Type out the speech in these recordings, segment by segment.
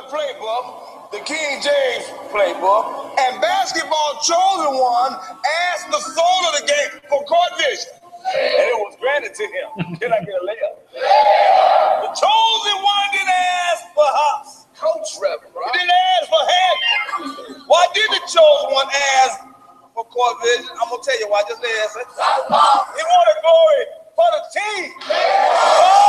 Testament playbook, the King James playbook, and basketball chosen one asked the soul of the game for court vision. And it was granted to him. Can I get a layup? The chosen one didn't ask for hops. Coach Reverend, He didn't ask for heaven. Why did the chosen one ask for court vision? I'm gonna tell you why. Just answer. He wanted glory for the team. Oh,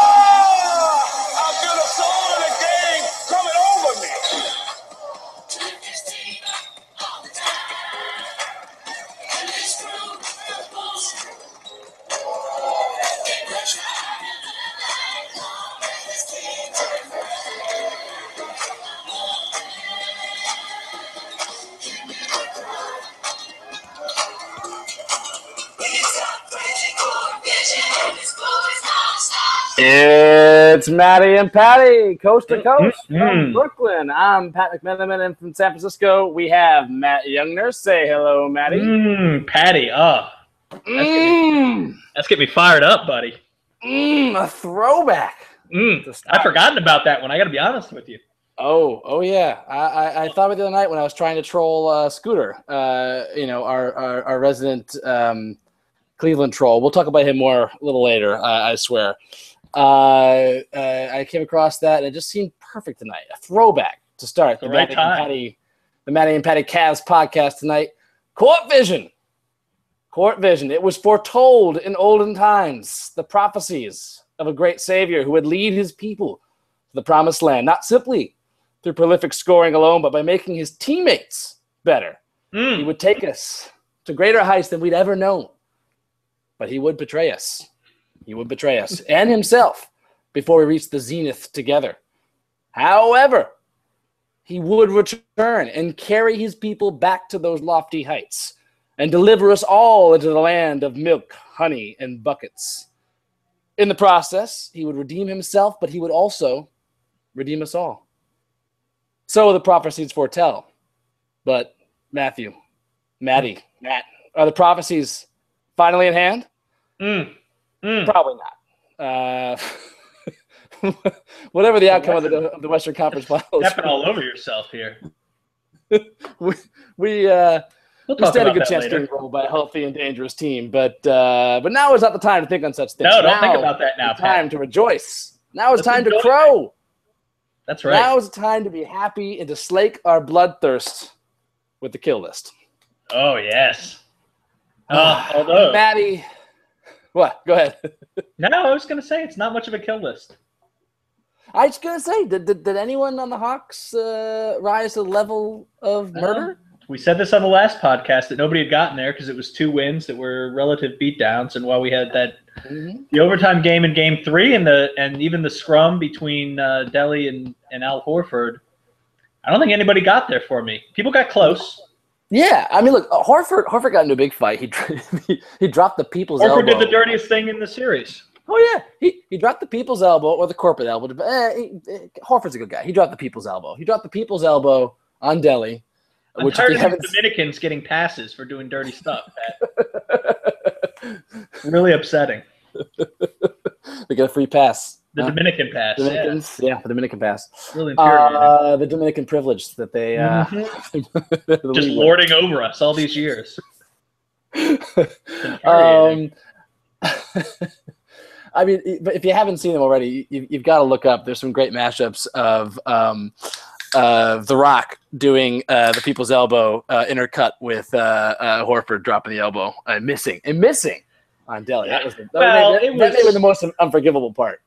It's Maddie and Patty, coast to coast from. Brooklyn. I'm Pat McMenamin, and from San Francisco, we have Matt Youngner. Say hello, Maddie. Mmm, Patty. Oh, Mmm, that's getting me fired up, buddy. mmm, a throwback. Mm, I've forgotten about that one. I got to be honest with you. Oh, oh yeah. I, I, I thought of it the other night when I was trying to troll uh, Scooter. Uh, you know, our our, our resident um, Cleveland troll. We'll talk about him more a little later. I, I swear. Uh, uh, I came across that and it just seemed perfect tonight. A throwback to start The right Matty time. And Patty, the Matty and Patty Cavs podcast tonight. Court vision. Court vision. It was foretold in olden times the prophecies of a great savior who would lead his people to the promised land, not simply through prolific scoring alone, but by making his teammates better. He Mm, would take us to greater heights than we'd ever known. But he would betray us. He would betray us and himself before we reach the zenith together. However, he would return and carry his people back to those lofty heights and deliver us all into the land of milk, honey, and buckets. In the process, he would redeem himself, but he would also redeem us all. So the prophecies foretell. But Matthew, Maddie, Matt, are the prophecies finally in hand? mm, mm. Probably not. Uh, whatever the outcome of the, of the Western Conference Finals, Stepping all over yourself here. we we, uh, We'll we stand a good chance later. to roll by a healthy and dangerous team. But uh, but now is not the time to think on such things. No, don't think about that now, time to rejoice. Now is time to crow. That's right. Now is the time to be happy and to slake our bloodthirst with the kill list. oh yes. Uh, although, Maddie, what? Go ahead. no, I was gonna say it's not much of a kill list. I was gonna say, did, did, did anyone on the Hawks uh, rise to the level of murder? We said this on the last podcast that nobody had gotten there because it was two wins that were relative beatdowns, and while we had that Mhm. the overtime game in Game Three and the and even the scrum between uh, Delly and and Al Horford, I don't think anybody got there for me. People got close. Yeah, I mean, look, uh, Horford Horford got into a big fight. He he, he dropped the people's Horford elbow. did the dirtiest thing in the series. Oh yeah, he, he dropped the people's elbow or the corporate elbow. Eh, he, eh, Horford's a good guy. He dropped the people's elbow. He dropped the people's elbow on Delly, I'm which tired of Dominicans getting passes for doing dirty stuff. Really upsetting. they get a free pass. The? Dominican pass. Yeah, Dominicans, yeah, the Dominican pass. really. Uh, the Dominican privilege that they uh, Mhm. Just lording over us all these years. um, I mean, but if you haven't seen them already, you, you've got to look up. There's some great mashups of um, of The Rock doing uh, the People's Elbow uh, intercut with uh, uh, Horford dropping the elbow and missing and missing on Delly. That was the, that, Well, that, it that have was- been the most unforgivable part.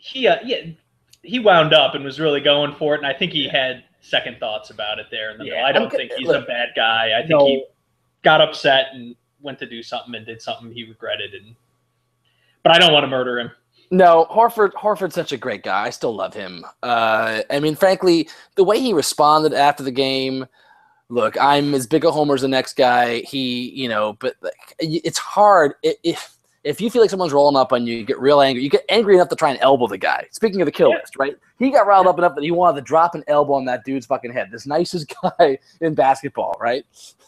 He uh, yeah he wound up and was really going for it, and I think he had second thoughts about it there in the Yeah, middle. I don't I'm think he's look, a bad guy. I think no. he got upset and went to do something and did something he regretted, and but I don't want to murder him. No, Horford. Horford's such a great guy. I still love him. Uh, I mean, frankly, the way he responded after the game. Look, I'm as big a homer as the next guy. He, you know, but like, it's hard i- if if you feel like someone's rolling up on you, you get real angry. You get angry enough to try and elbow the guy. Speaking of the kill Yeah. list, right? He got riled up enough that he wanted to drop an elbow on that dude's fucking head. This nicest guy in basketball, right?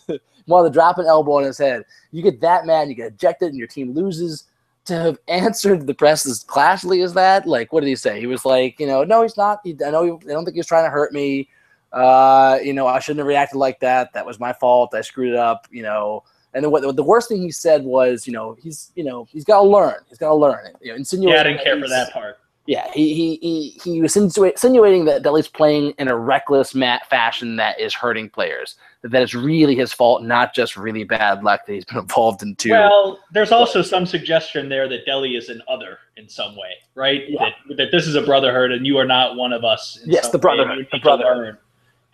wanted to drop an elbow on his head. You get that mad, you get ejected, and your team loses. to have answered the press as classily as that, like, what did he say? He was like, you know, no, he's not. He, I know. He, I don't think he was trying to hurt me. Uh, you know, I shouldn't have reacted like that. That was my fault. I screwed it up. You know. And then what the worst thing he said was, you know, he's, you know, he's got to learn. He's got to learn it. You know, insinuating Yeah, I didn't care for that part. Yeah, he he he, he was insinu- insinuating that Delly's playing in a reckless mat fashion that is hurting players. That it's really his fault, not just really bad luck that he's been involved in too. Well, there's also some suggestion there that Delly is an other in some way, right? Yeah. That, that this is a brotherhood and you are not one of us. in Yes, the brotherhood, the brotherhood.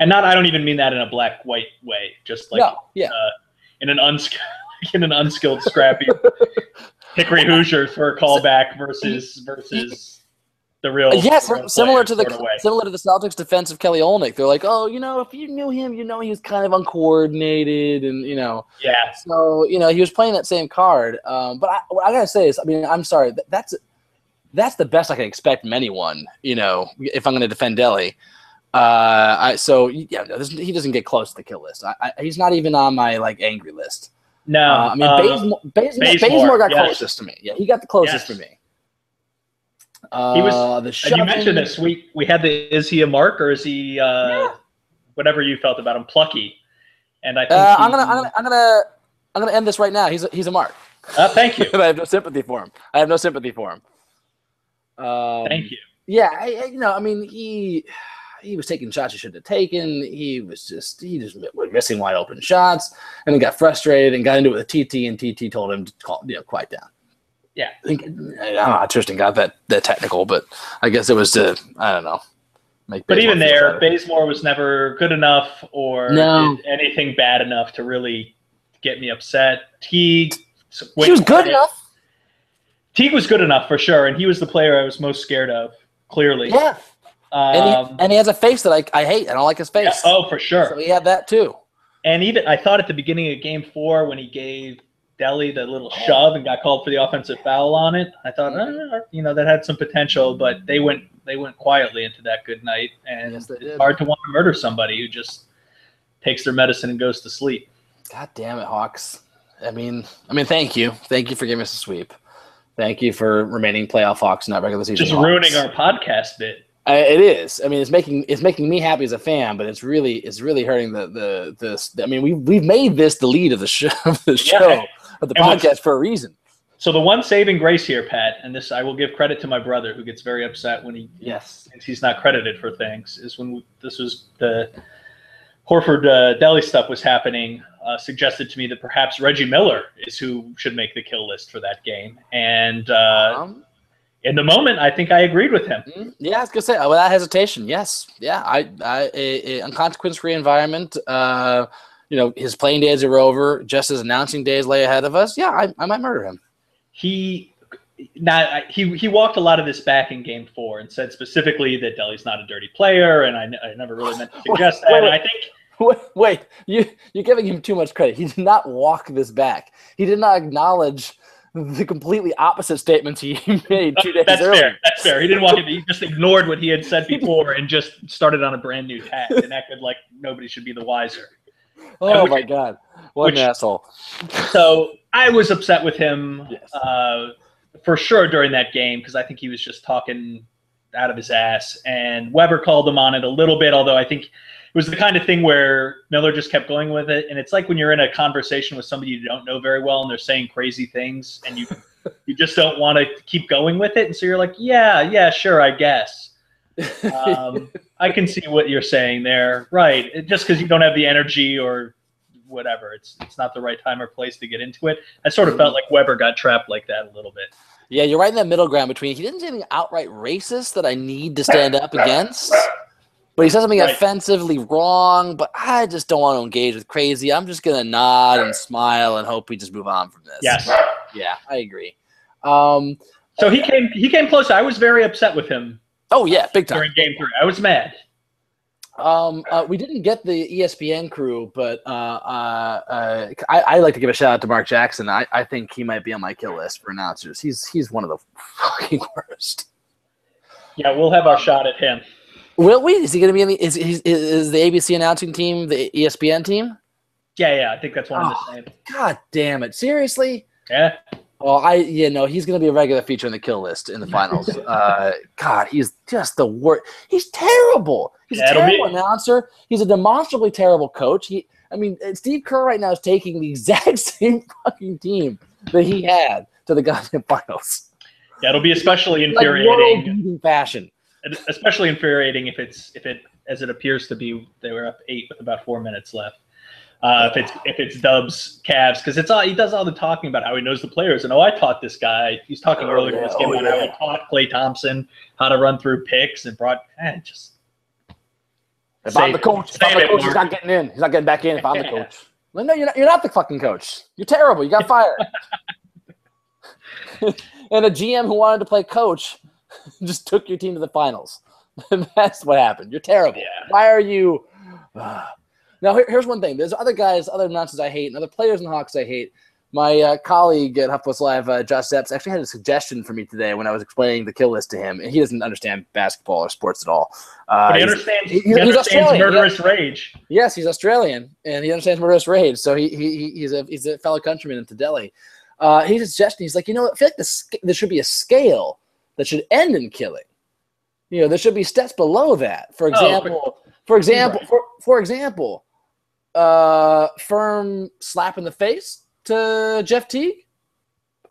And not, I don't even mean that in a black white way, just like no, yeah, uh, in an unskilled, in an unskilled, scrappy Hickory Hoosiers for a callback versus versus the real. yes, similar to the similar to the Celtics defense of Kelly Olynyk. They're like, oh, you know, if you knew him, you know he was kind of uncoordinated, and you know, yeah. So you know he was playing that same card. Um, but I, what I gotta say is, I mean, I'm sorry. that- That's that's the best I can expect from anyone. You know, if I'm going to defend Delly. Uh, I, so yeah, this, he doesn't get close to the kill list. I, I, he's not even on my like angry list. No, Uh, I mean, uh, Bazemore, Bazemore, Bazemore, Bazemore got yes. closest to me. Yeah, he got the closest Yes. for me. Uh, He was- the And you mentioned this. We we had the is he a mark or is he uh, Yeah. whatever you felt about him plucky? And I think Uh, he- I'm gonna, I'm gonna, I'm gonna, I'm gonna end this right now. He's a, he's a mark. Uh, thank you, I have no sympathy for him. I have no sympathy for him. Um, thank you. Yeah, I, I- you know, I mean, he he was taking shots he shouldn't have taken. He was just he just was missing wide open shots, and he got frustrated and got into it with TT, and TT told him to call, you know, quiet down. Yeah. I think I don't know how Tristan got that that technical, but I guess it was to I don't know. Make But Bazemore even there, better. Bazemore was never good enough or No. anything bad enough to really get me upset. Teague, he was good enough. Teague was good enough for sure, and he was the player I was most scared of. Clearly, Yeah, and, Um, he, and he has a face that I, I hate. I don't like his yeah, face. oh, for sure. So he had that too. And even I thought at the beginning of Game Four when he gave Delly the little shove and got called for the offensive foul on it, I thought, eh, you know, that had some potential, but they went they went quietly into that good night, and Yes, it's hard to want to murder somebody who just takes their medicine and goes to sleep. God damn it, Hawks. I mean, I mean, thank you, thank you for giving us a sweep. Thank you for remaining playoff Hawks, not regular season. Just Hawks. ruining our podcast bit. I, it is. I mean, it's making it's making me happy as a fan, but it's really it's really hurting the the this. I mean, we we've made this the lead of the show of the show Yeah. of the And podcast for a reason. So the one saving grace here, Pat, and this I will give credit to my brother who gets very upset when he Yes. he's not credited for things, is when we, this was the Horford uh, Delly stuff was happening. Uh, suggested to me that perhaps Reggie Miller is who should make the kill list for that game, and uh, Um, in the moment, I think I agreed with him. mm, yeah, I was gonna say uh, without hesitation. Yes. Yeah. I I a, a unconsequence free environment. Uh, you know, his playing days are over. Just as announcing days lay ahead of us. Yeah, I, I might murder him. He. Not he. He walked a lot of this back in Game Four and said specifically that Delly's not a dirty player, and I, I never really meant to suggest that. Wait, And wait. I think Wait, wait, you you're giving him too much credit. He did not walk this back. He did not acknowledge the completely opposite statements he made two days That's earlier. fair. That's fair. He didn't walk in. He just ignored what he had said before and just started on a brand new tack and acted like nobody should be the wiser. Oh Which- my god, what which- an asshole! So I was upset with him Yes. uh, for sure during that game because I think he was just talking out of his ass. And Webber called him on it a little bit, although I think was the kind of thing where Miller just kept going with it. And it's like when you're in a conversation with somebody you don't know very well and they're saying crazy things and you you just don't want to keep going with it. And so you're like, yeah, yeah, sure, I guess. Um, I can see what you're saying there. Right. It- just because you don't have the energy or whatever, it's it's not the right time or place to get into it. I sort of felt like Webber got trapped like that a little bit. yeah, you're right in that middle ground between. He didn't say anything outright racist that I need to stand up against, but he said something Right. offensively wrong. But I just don't want to engage with crazy. I'm just gonna nod and smile and hope we just move on from this. Yes. Yeah, I agree. Um, So he came he came close. I was very upset with him oh yeah, big time. during game three. I was mad. Um, uh, we didn't get the ESPN crew, but uh, uh, uh, I, I like to give a shout out to Mark Jackson. I, I think he might be on my kill list for announcers. He's he's one of the fucking worst. Yeah, we'll have our shot at him. Will we? Is he going to be in the? Is, is is the ABC announcing team the ESPN team? Yeah, yeah, I think that's one of Oh. the same. God damn it! Seriously? Yeah. Well, I you know he's going to be a regular feature in the kill list in the finals. uh, God, he's just the worst. He's terrible. He's Yeah, a it'll be- terrible announcer. He's a demonstrably terrible coach. He, I mean, uh, Steve Kerr right now is taking the exact same fucking team that he had to the goddamn finals, Yeah, it'll be especially like infuriating. world-beating fashion. Especially infuriating if it's if it as it appears to be they were up eight with about four minutes left. Uh, if it's if it's Dubs Cavs because it's all he does all the talking about how he knows the players and oh I taught this guy he's talking Oh, earlier in this game Oh, about how he taught Klay Thompson how to run through picks and brought eh, just If I'm the coach, if I'm the coach, he's not getting in. He's not getting back in. If I'm the coach, well, no, you're not. You're not the fucking coach. You're terrible. You got fired. and a GM who wanted to play coach just took your team to the finals. That's what happened. You're terrible. Yeah. Why are you? now here- here's one thing. There's other guys, other announcers I hate, and other players in the Hawks I hate. My uh, colleague at HuffPost Live, uh, Josh Epps, actually had a suggestion for me today when I was explaining the kill list to him, and he doesn't understand basketball or sports at all. Uh, but he he's- understands he- he, he's understands Australian, murderous rage. Yes, he's Australian and he understands murderous rage. So he, he he- he's a he's a fellow countryman in Delly. Uh, he's suggesting he's like, you know, I feel like the, sc- there should be a scale that should end in killing. You know, there should be steps below that. For Oh, but- example, for example, right. for, for example, uh, firm slap in the face to Jeff Teague.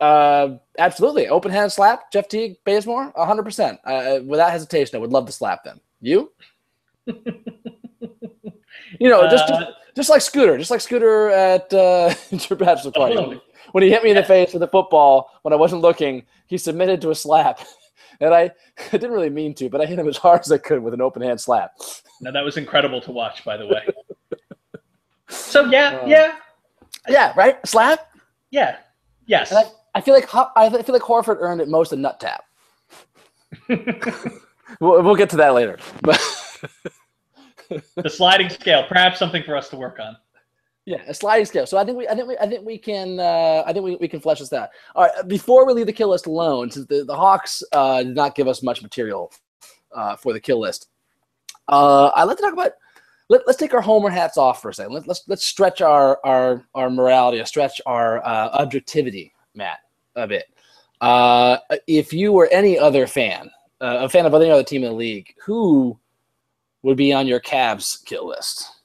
Uh, absolutely, open hand slap, Jeff Teague, Bazemore, hundred percent, uh, without hesitation. I would love to slap them. You? you know, just, just Uh, just like Scooter, just like Scooter at uh, your bachelor party. When he hit me in the face with a football when I wasn't looking, he submitted to a slap. And I, I didn't really mean to, but I hit him as hard as I could with an open hand slap. Now that was incredible to watch, by the way. so yeah, Uh, yeah, Yeah, right? Slap? yeah, yes. And I, I feel like I feel like Horford earned at most a nut tap. We'll, we'll get to that later. The sliding scale, perhaps something for us to work on. Yeah, a sliding scale. So I think we, I think we, I think we can, uh, I think we, we can flesh this out. All right, before we leave the kill list alone, since the, the Hawks uh, did not give us much material uh, for the kill list, uh, I'd like to talk about. Let, let's take our homer hats off for a second. Let, let's let's stretch our our our morality, stretch our uh, objectivity, Matt, a bit. Uh, if you were any other fan, uh, a fan of any other team in the league, who would be on your Cavs kill list?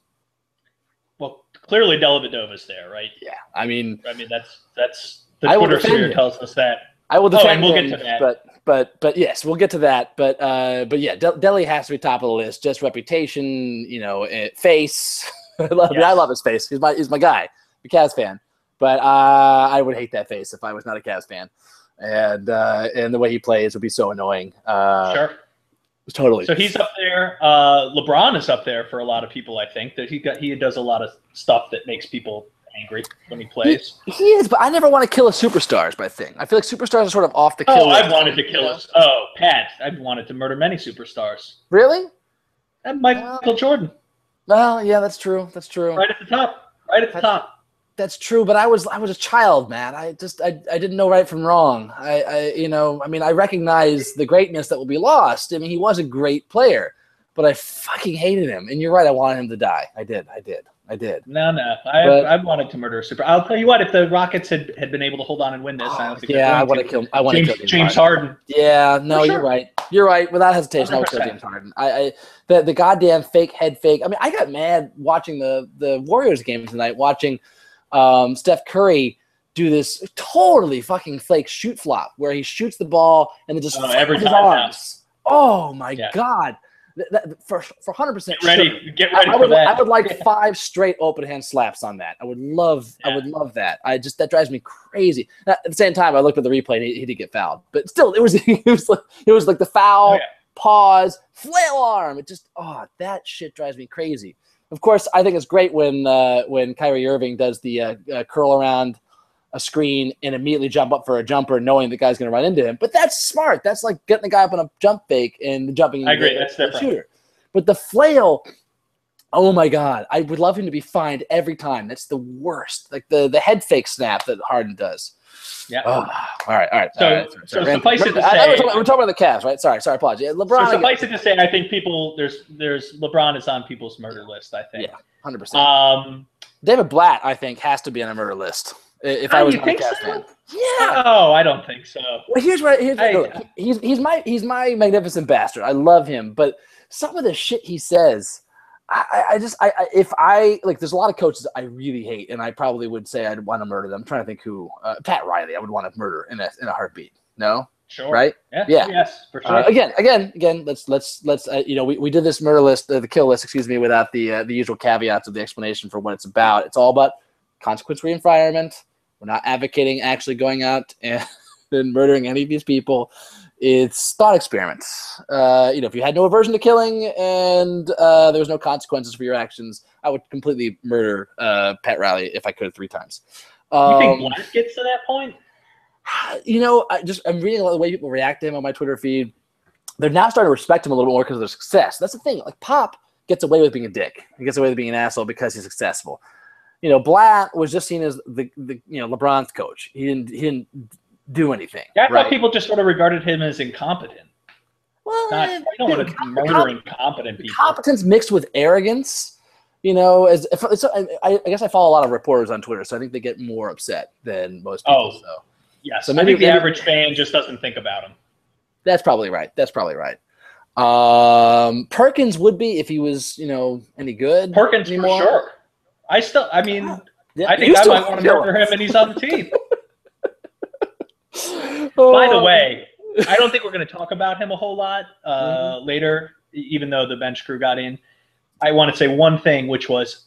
Clearly Dellavedova's there, right? Yeah, I mean, I mean, that's that's the I Twitter sphere him. tells us that. I will Oh, defend and we'll get him, to that. but but but yes, we'll get to that. But uh, but yeah, Del- Delly has to be top of the list. Just reputation, you know, eh, face. I love, mean, I love his face. He's my he's my guy, a Cavs fan. But uh, I would hate that face if I was not a Cavs fan. And uh, and the way he plays would be so annoying. Uh, sure. Totally. So he's up there. Uh, LeBron is up there for a lot of people. I think that he got he does a lot of stuff that makes people angry when he plays. he is, but I never want to kill a superstars by thing. I feel like superstars are sort of off the kill Oh. I've wanted to kill us. Oh, Pat, I've wanted to murder many superstars. Really? And Michael Jordan, Well, yeah, that's true. That's true. right at the top, right at the That's- top. That's true, but I was I was a child, man. I just I, I didn't know right from wrong. I, I you know I mean I recognize the greatness that will be lost. I mean he was a great player, but I fucking hated him. And you're right, I wanted him to die. I did, I did, I did. No, no, I, But- I've wanted to murder a super. I'll tell you what, if the Rockets had, had been able to hold on and win this, I don't think yeah, I want to kill. I want to kill James Harden. Harden. Yeah, no, For you're right. You're right. Without hesitation, I would kill James Harden. I, I the the goddamn fake head fake. I mean, I got mad watching the the Warriors game tonight, watching um, Steph Curry do this totally fucking fake shoot flop where he shoots the ball and then just Oh, every his now. arms. Oh my Yeah. god! That, that, for for hundred percent. Get ready, get I, ready I for would, that. I would like five straight open hand slaps on that. I would love, I would love that. I just that drives me crazy. Now, at the same time, I looked at the replay and he, he did get fouled, but still, it was it was like it was like the foul, Oh, yeah. pause, flail arm. It just oh that shit drives me crazy. Of course, I think it's great when uh, when Kyrie Irving does the uh, uh, curl around a screen and immediately jump up for a jumper, knowing the guy's going to run into him. But that's smart. That's like getting the guy up on a jump fake and jumping. I agree. the- That's different. shooter. But the flail, oh my god, I would love him to be fined every time. That's the worst. Like the the head fake snap that Harden does. Yeah. Oh, all right, all right. So- all right, sorry, so sorry. suffice it to I- I- say- we're, talking, we're talking about the Cavs, right? Sorry, sorry, apologies. So LeBron, suffice it to say, I think people there's there's LeBron is on people's murder list. I think. Yeah. hundred percent. Um, David Blatt, I think, has to be on a murder list If Oh, I was you not a Cavs so? fan, yeah. Oh, I don't think so. Well, here's what here's I- look, he's he's my he's my magnificent bastard. I love him, but some of the shit he says, I, I- just I, I if I like, there's a lot of coaches I really hate, and I probably would say I'd want to murder them. I'm trying to think who uh, Pat Riley I would want to murder in a in a heartbeat. No, Sure. right? Yeah. Yeah. Yes, for sure. Uh, again, again, again. Let's let's let's uh, you know we, we did this murder list, uh, the kill list, excuse me, without the uh, the usual caveats of the explanation for what it's about. It's all about consequence-free environment. We're not advocating actually going out and, and murdering any of these people. It's thought experiments. Uh, you know, if you had no aversion to killing and uh, there was no consequences for your actions, I would completely murder uh, Pat Riley if I could three times. you Um, think Blatt gets to that point? you know, I just I'm reading a lot of the way people react to him on my Twitter feed. They're now starting to respect him a little bit more because of their success. That's the thing. Like Pop gets away with being a dick. He gets away with being an asshole because he's successful. You know, Blatt was just seen as the, the you know LeBron's coach. He didn't he didn't do anything. Yeah, I right? thought people just sort of regarded him as incompetent. well, Not, eh, you don't want to com- murder incompetent people. competence mixed with arrogance. You know, as if, so I, I guess I follow a lot of reporters on Twitter, so I think they get more upset than most people. Oh. So. Yes, So I maybe- think the maybe- average fan just doesn't think about him. That's probably right. That's probably right. Um, Perkins would be if he was, you know, any good. Perkins anymore. for sure. I still, I mean, Yeah, I you think I might want to kill murder him, and he's on the team. Oh, By the way, I don't think we're going to talk about him a whole lot uh, Mm-hmm. later, even though the bench crew got in. I want to say one thing, which was,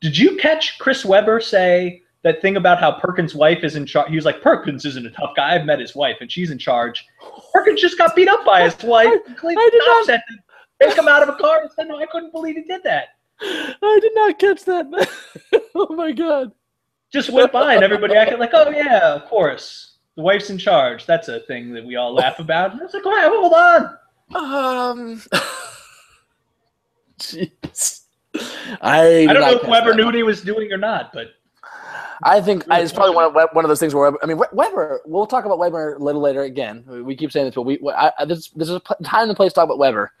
did you catch Chris Webber say that thing about how Perkins' wife is in charge? He was like, Perkins isn't a tough guy. I've met his wife, and she's in charge. Perkins just got beat up by his wife. I did not- Said take him out of a car and said, "No, I couldn't believe he did that." I did not catch that. oh my god. Just went by, and everybody acted like, "Oh yeah, of course, the wife's in charge." That's a thing that we all laugh about. And I was like, "Wait, hold on." Um. Jeez. I, I don't know if Webber knew what he was doing or not, but I think I, it's probably one of one of those things where I mean Webber. We'll talk about Webber a little later. Again, we keep saying this, but we I, this this is a time and place to talk about Webber,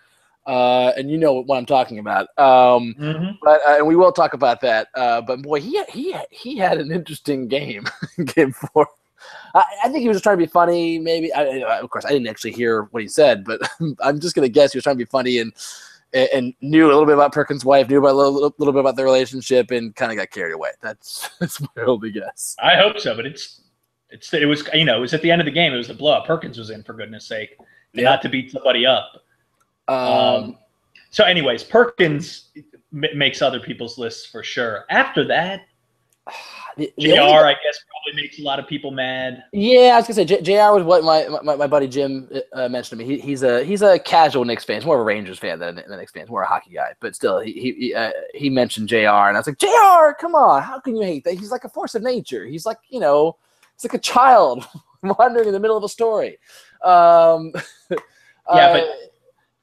uh, and you know what I'm talking about. Um, but uh, and we will talk about that. Uh, but boy, he he he had an interesting game, game four. I, I think he was just trying to be funny. Maybe, I, of course, I didn't actually hear what he said, but I'm just gonna guess he was trying to be funny and and knew a little bit about Perkins' wife, knew about a little, little bit about their relationship, and kind of got carried away. That's that's my only guess. I hope so. But it's it's it was you know it was at the end of the game. It was the blowout. Perkins was in for goodness sake, Yeah. not to beat somebody up. Um, Um, so, anyways, Perkins m- makes other people's lists for sure. After that, the- the Jr. only- I guess probably makes a lot of people mad. Yeah, I was gonna say J- Jr. was what my my, my buddy Jim uh, mentioned to me. He, he's a he's a casual Knicks fan. He's more of a Rangers fan than, than a Knicks fan. He's more a hockey guy, but still, he he he, uh, he mentioned Jr. and I was like, Jr. Come on, how can you hate that? He's like a force of nature. He's like you know, he's like a child wandering in the middle of a story. Um, Yeah, but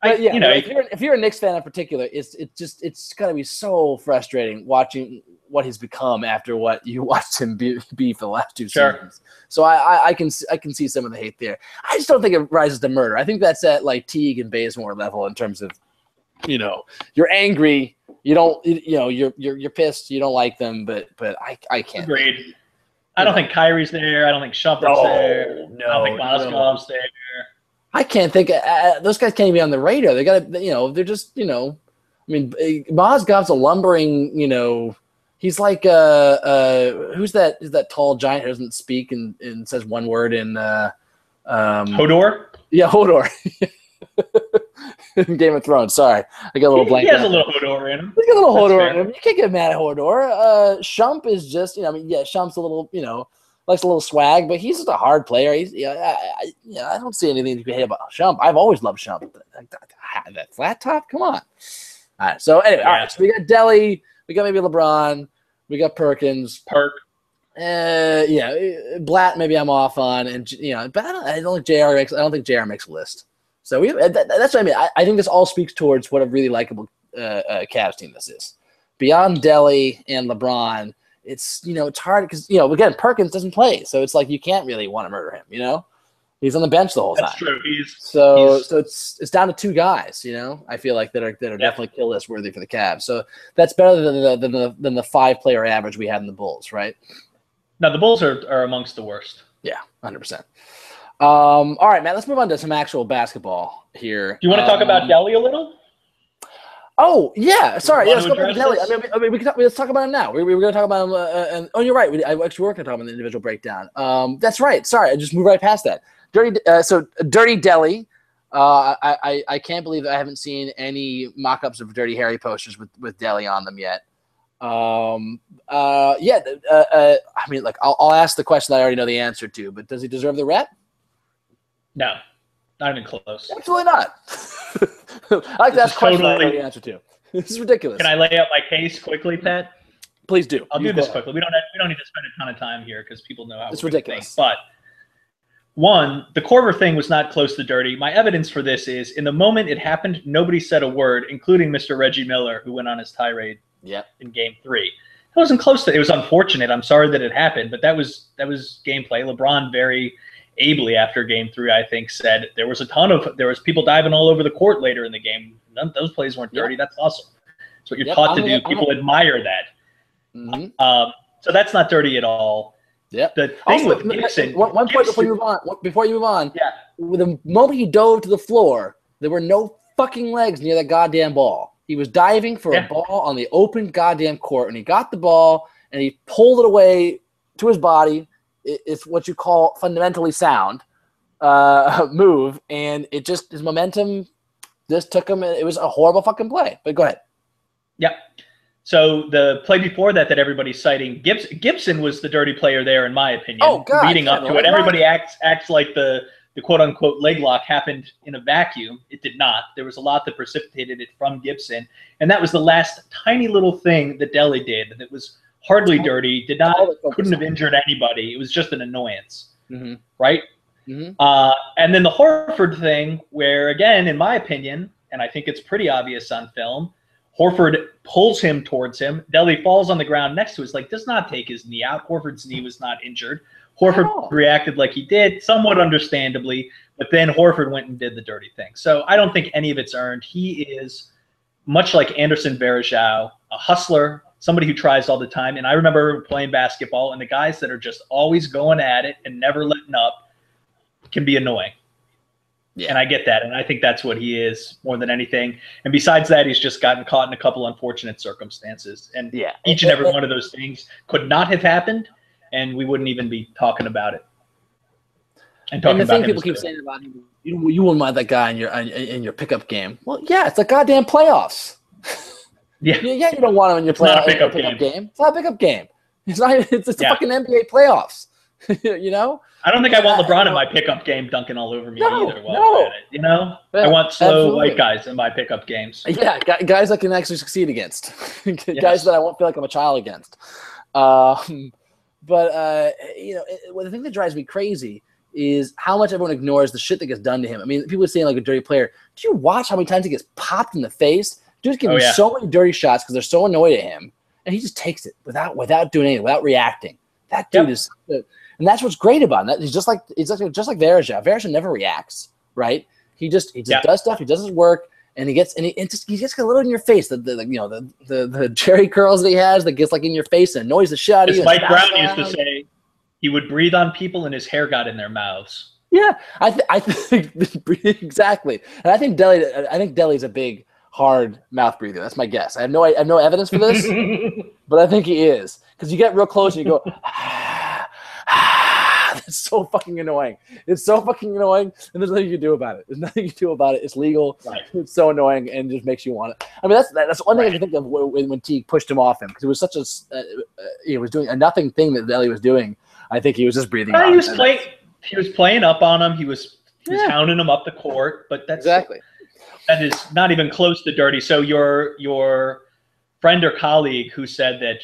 I, but yeah, you know, if you're if you're a Knicks fan in particular, it's it's just it's gonna be so frustrating watching what he's become after what you watched him be, be for the last two Sure. seasons. So I, I I can I can see some of the hate there. I just don't think it rises to murder. I think that's at like Teague and Bazemore level in terms of you know you're angry, you don't you know you're you're you're pissed, you don't like them, but but I I can't. agreed. I don't think Kyrie's there. I don't think Shumpert's there. No, I don't think no. Mozgov's there. I can't think. Uh, uh, those guys can't even be on the radar. They got to, you know, they're just, you know, I mean, Mozgov's a lumbering, you know, he's like, uh, uh, who's that? Is that tall giant who doesn't speak and, and says one word in, uh, um, Hodor. yeah, Hodor. Game of Thrones. Sorry, I got a little blank. he has a little Hodor in him. He's got a little That's Hodor fair. in him. You can't get mad at Hodor. Uh, Shump is just, you know, I mean, yeah, Shump's a little, you know, likes a little swag, but he's just a hard player. He's, yeah, I, I, you know, I don't see anything to be hate about Shump. I've always loved Shump. Like, that, that flat top, come on. All right. So anyway, all Yeah. right. So we got Delly. We got maybe LeBron. We got Perkins. Perk. Uh, yeah, Blatt. Maybe I'm off on, and you know, but I don't, I don't think Jr. makes. I don't think Jr. makes a list. So we, that, that's what I mean. I, I think this all speaks towards what a really likable uh, uh, Cavs team this is. Beyond Delly and LeBron, it's you know it's hard because you know again Perkins doesn't play, so it's like you can't really want to murder him. You know, he's on the bench the whole That's time. That's true. He's So He's- so it's it's down to two guys, you know. I feel like that are that are Yeah. definitely kill list worthy for the Cavs. So that's better than the than the than the five player average we had in the Bulls, right? Now the Bulls are, are amongst the worst. Yeah, hundred percent. Um, all right, Matt. Let's move on to some actual basketball here. Do you want to talk about Um, Delly a little? Oh yeah, sorry. Yeah, let's go back to Delly. I mean, I mean, we can talk, let's talk about him now. We, we were going to talk about him, uh, and oh, you're right. We, I actually were going to talk about the individual breakdown. Um, that's right. Sorry, I just moved right past that. Dirty. Uh, so Dirty Delly. Uh, I, I I can't believe I haven't seen any mock-ups of Dirty Harry posters with with Delly on them yet. Um. Uh. Yeah. Uh, uh, I mean, like, I'll, I'll ask the question that I already know the answer to, but does he deserve the rep? No, not even close. Absolutely not. I like ask questions I know the answer to. This is ridiculous. Can I lay out my case quickly, Pat? Please do. I'll You do this quickly. We don't have, we don't need to spend a ton of time here because people know how It's ridiculous. think. But one, the Korver thing was not close to dirty. My evidence for this is in the moment it happened, nobody said a word, including Mr. Reggie Miller, who went on his tirade Yep. in Game Three. It wasn't close to. It was unfortunate. I'm sorry that it happened, but that was that was gameplay. LeBron very ably after Game Three, I think, said there was a ton of there was people diving all over the court later in the game. None, those plays weren't dirty. That's awesome. That's what you're Yep, taught I'm to gonna- do. I'm People admire that. Mhm. Um, so that's not dirty at all. Yep. The thing Also, with Gibson, one, one point before you move on. Before you move on, Yeah. with the moment he dove to the floor, there were no fucking legs near that goddamn ball. He was diving for Yeah. a ball on the open goddamn court, and he got the ball and he pulled it away to his body. It's what you call fundamentally sound uh, move, and it just his momentum just took him. It was a horrible fucking play. But go ahead. Yep. So the play before that that everybody's citing, Gibson, Gibson was the dirty player there, in my opinion. Oh, God, leading up to it, everybody acts acts like the the quote unquote leg lock happened in a vacuum. It did not. There was a lot that precipitated it from Gibson, and that was the last tiny little thing that Delly did that was hardly dirty. Did not all the focus couldn't have injured anybody. It was just an annoyance, Mm-hmm. right? Mhm. Uh, and then the Horford thing, where again, in my opinion, and I think it's pretty obvious on film, Horford pulls him towards him. Delly falls on the ground next to us, like does not take his knee out. Horford's knee was not injured. Horford No. reacted like he did, somewhat understandably, but then Horford went and did the dirty thing. So I don't think any of it's earned. He is much like Anderson Varejao, a hustler, somebody who tries all the time. And I remember playing basketball, and the guys that are just always going at it and never letting up can be annoying. Yeah. And I get that. And I think that's what he is more than anything. And besides that, he's just gotten caught in a couple unfortunate circumstances. And Yeah. each and every one of those things could not have happened, and we wouldn't even be talking about it. And talking And the thing people keep good. saying about him, you, you wouldn't mind that guy in your in, in your pickup game. Well, yeah, it's the goddamn playoffs. Yeah. Yeah, yeah, you don't want him in your, It's not a playoff, pickup pickup game. game. It's not a pickup game. It's not. It's, it's the Yeah. fucking NBA playoffs. you know. I don't think I want LeBron in my pickup game dunking all over me No, either. While no. it, you know, Yeah, I want slow absolutely. white guys in my pickup games. Yeah, guys I can actually succeed against, guys Yes. that I won't feel like I'm a child against. Um, but uh, you know, it, well, the thing that drives me crazy is how much everyone ignores the shit that gets done to him. I mean, people are saying like a dirty player. Do you watch how many times he gets popped in the face? Dude's giving Oh, yeah. so many dirty shots because they're so annoyed at him, and he just takes it without without doing anything, without reacting. That dude Yep. is, and that's what's great about him. That he's just like he's like, just like Varejao. Varejao never reacts, right? He just he just Yeah. does stuff. He does his work, and he gets and he, it just he gets a little in your face. The, the, the you know the, the the Jerry curls that he has that gets like in your face and annoys the shit out of you. Mike stops Brown used to say, he would breathe on people and his hair got in their mouths. Yeah, I th- I think exactly, and I think Delly. I think Delly's a big hard mouth breather. That's my guess. I have no I have no evidence for this, but I think he is because you get real close and you go. Ah, That's so fucking annoying. It's so fucking annoying, and there's nothing you can do about it. There's nothing you can do about it. It's legal. Right. It's so annoying, and just makes you want it. I mean, that's that's one thing I can think of when, when Teague pushed him off him because it was such a uh, uh, he was doing a nothing thing that Delly was doing. I think he was just breathing. He was playing. He was playing up on him. He was he was Yeah. hounding him up the court. But that's exactly. that is not even close to dirty. So your your friend or colleague who said that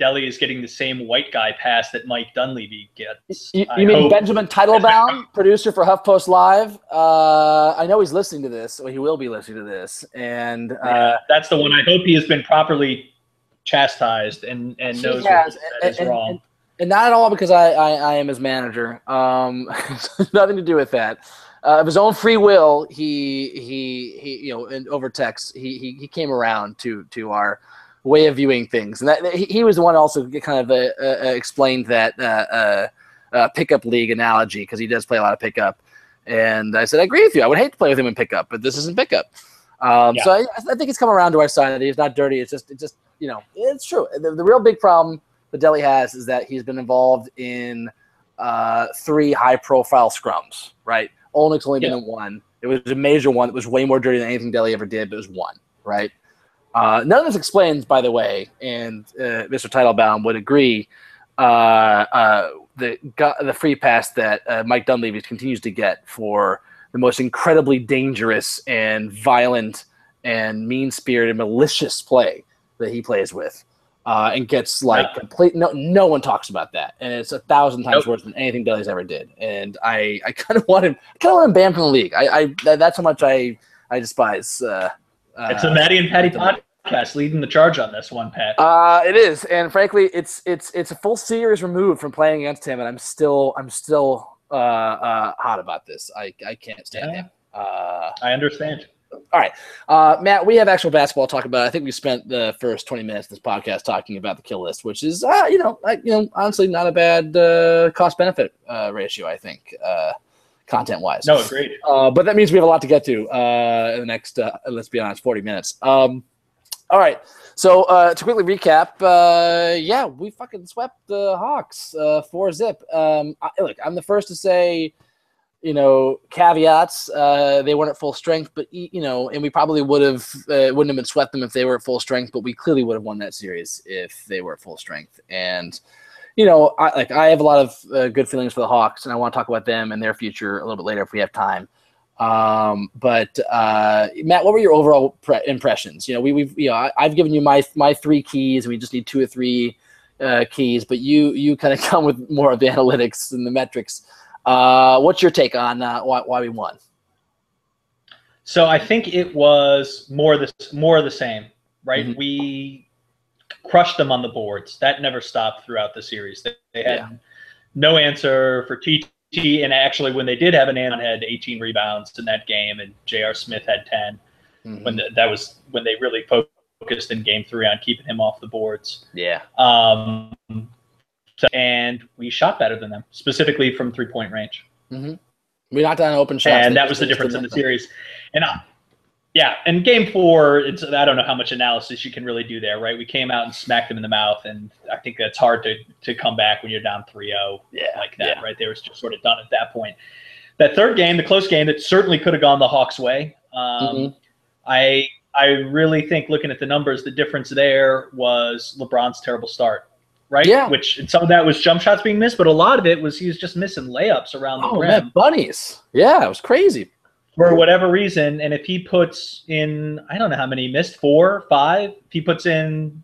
Delly is getting the same white guy pass that Mike Dunleavy gets. You, you mean hope- Benjamin Teitelbaum, producer for HuffPost Live? Uh, I know he's listening to this, or he will be listening to this. And uh, Yeah, that's the one. I hope he has been properly chastised and and knows has, what that is and- wrong. and- and not at all because I, I, I am his manager. Um, nothing to do with that. Uh, of his own free will, he he he you know, and over text, he he, he came around to to our way of viewing things, and that he, he was the one also kind of uh, uh, explained that uh, uh, uh, pickup league analogy because he does play a lot of pickup. And I said, I agree with you. I would hate to play with him in pickup, but this isn't pickup. Um, Yeah. So I, I think it's come around to our side that he's not dirty. It's just, it just, you know, it's true. The, the real big problem that Delly has is that he's been involved in uh, three high-profile scrums. Right? Olynyk's only been in one. It was a major one It was way more dirty than anything Delly ever did, but it was one. Right? Uh, none of this explains, by the way, and uh, Mr. Teitelbaum would agree. Uh, uh, the the free pass that uh, Mike Dunleavy continues to get for the most incredibly dangerous and violent and mean spirited, malicious play that he plays with, uh, and gets like Yeah. complete. No, no one talks about that, and it's a thousand times Nope. worse than anything Delly's ever did. And I, I kind of want him, kind of want him banned from the league. I, I that's how much I, I despise. Uh, It's a Maddie and Patty podcast leading the charge on this one, Pat. uh, it is, and frankly, it's it's it's a full series removed from playing against him, and I'm still I'm still uh, uh, hot about this. I, I can't stand Yeah. him. Uh, I understand. All right, uh, Matt, we have actual basketball to talk about. I think we spent the first 20 minutes of this podcast talking about the kill list, which is uh, you know like, you know honestly not a bad uh, cost benefit uh, ratio. I think uh, content wise. No, agreed. Uh, but that means we have a lot to get to uh, in the next, uh, let's be honest, 40 minutes. Um, all right. So uh, to quickly recap, uh, yeah, we fucking swept the Hawks uh, four zip. Um, I, look, I'm the first to say, you know, caveats. Uh, they weren't at full strength, but you know, and we probably would have uh, wouldn't have been swept them if they were at full strength. But we clearly would have won that series if they were at full strength. And you know, I like I have a lot of uh, good feelings for the Hawks, and I want to talk about them and their future a little bit later if we have time. Um, but uh, Matt, what were your overall pre- impressions? You know, we, we've you know I, I've given you my my three keys. And we just need two or three uh, keys, but you you kind of come with more of the analytics and the metrics. Uh, what's your take on uh, why, why we won? So I think it was more the more of the same, right? Mhm. We crushed them on the boards. That never stopped throughout the series. They, they had Yeah. no answer for TT, and actually, when they did have an answer, had 18 rebounds in that game, and J.R. Smith had 10. Mm-hmm. When the, that was when they really focused in Game Three on keeping him off the boards. yeah, Um, and we shot better than them, specifically from three point range. mm-hmm. we knocked down open shots, and that was the difference in the series. And uh, yeah, and game four, it's I don't know how much analysis you can really do there, right? We came out and smacked them in the mouth, and I think that's hard to to come back when you're down 3-0 Yeah, like that, yeah. right? They were just sort of done at that point. That third game, the close game, that certainly could have gone the Hawks' way. Um, Mhm. I I really think looking at the numbers, the difference there was LeBron's terrible start, right? Yeah. Which some of that was jump shots being missed, but a lot of it was he was just missing layups around the Oh rim man, bunnies! Yeah, it was crazy. For whatever reason. And if he puts in, I don't know how many he missed, four, five. If he puts in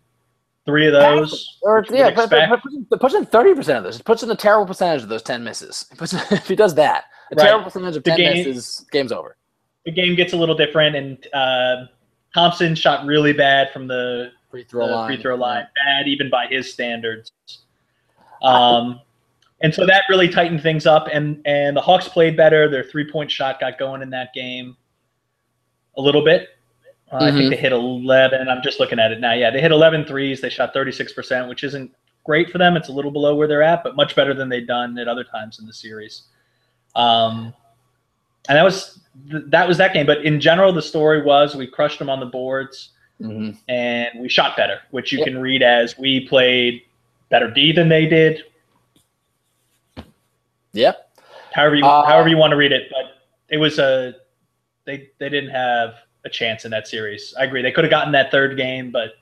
three of those, Or yeah, but, but, expect- but puts in- thirty percent of those. It puts in a terrible percentage of those ten misses. He puts, if he does that, a Right. terrible percentage of The ten game- misses, game's over. the game gets a little different. And uh, Thompson shot really bad from the Free throw the line. free throw line, bad even by his standards. Um, and so that really tightened things up, and and the Hawks played better. Their three point shot got going in that game a little bit. Uh, I Mhm. think they hit 11. I'm just looking at it now. Yeah, they hit 11 threes. They shot 36%, which isn't great for them. It's a little below where they're at, but much better than they'd done at other times in the series. Um, and that was th- that was that game. But in general, the story was we crushed them on the boards Mhm. and we shot better, which you Yep. can read as we played better D than they did. Yep. However you Uh, however you want to read it, but it was a they they didn't have a chance in that series. I agree. They could have gotten that third game, but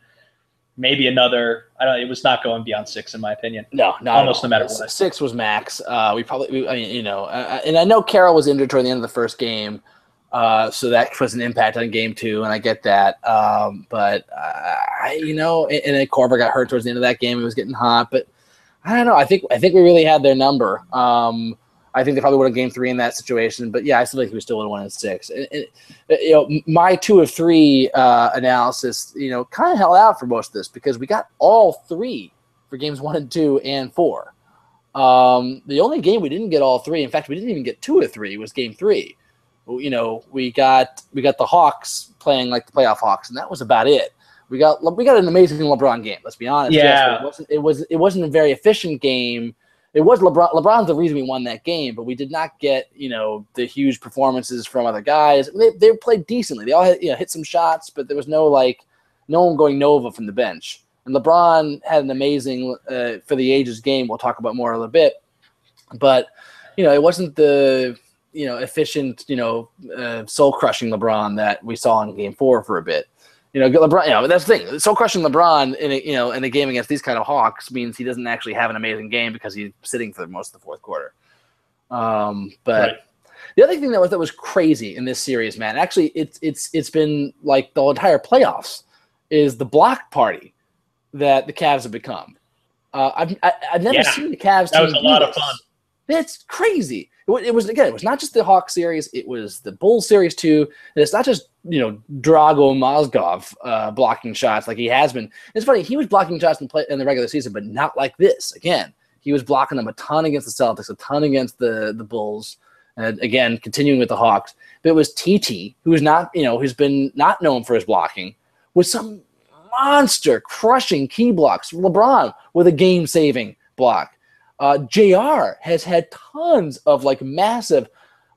maybe another. I don't. It was not going beyond six, in my opinion. No, not Almost no matter what. Six was max. Uh, we probably, we, I mean, you know, uh, and I know Carroll was injured toward the end of the first game, uh, so that was an impact on game two, and I get that. Um, but uh, I, you know, and, and then Korver got hurt towards the end of that game. It was getting hot, but I don't know. I think I think we really had their number. Um, I think they probably would have game three in that situation, but yeah, I still think we still would have won in six. Uh, you know, my two of three uh, analysis, you know, kind of held out for most of this because we got all three for games one and two and four. Um, the only game we didn't get all three, in fact, we didn't even get two of three, was game three. You know, we got we got the Hawks playing like the playoff Hawks, and that was about it. We got we got an amazing LeBron game. Let's be honest. Yes, Yeah. it wasn't it was it wasn't a very efficient game. It was LeBron. LeBron's the reason we won that game, but we did not get you know the huge performances from other guys. They, they played decently. They all had, you know hit some shots, but there was no like no one going nova from the bench. And LeBron had an amazing uh, for the ages game. We'll talk about more in a little bit, but you know it wasn't the you know efficient you know uh, soul crushing LeBron that we saw in Game Four for a bit. You know, LeBron. You know, that's the thing. So crushing LeBron in a, you know in a game against these kind of Hawks means he doesn't actually have an amazing game because he's sitting for most of the fourth quarter. Um, but Right. the other thing that was that was crazy in this series, man. Actually, it's it's it's been like the entire playoffs is the block party that the Cavs have become. Uh, I've I, I've never Yeah. seen the Cavs. That was a lot of fun. That's crazy. It it was again. It was not just the Hawk series. It was the Bulls series too. And it's not just you know Drago Mozgov uh, blocking shots like he has been. It's funny. He was blocking shots in play in the regular season, but not like this. Again, he was blocking them a ton against the Celtics, a ton against the the Bulls, and again continuing with the Hawks. But it was TT who is not you know who's been not known for his blocking with some monster crushing key blocks. LeBron with a game saving block. Uh, Jr. has had tons of like massive,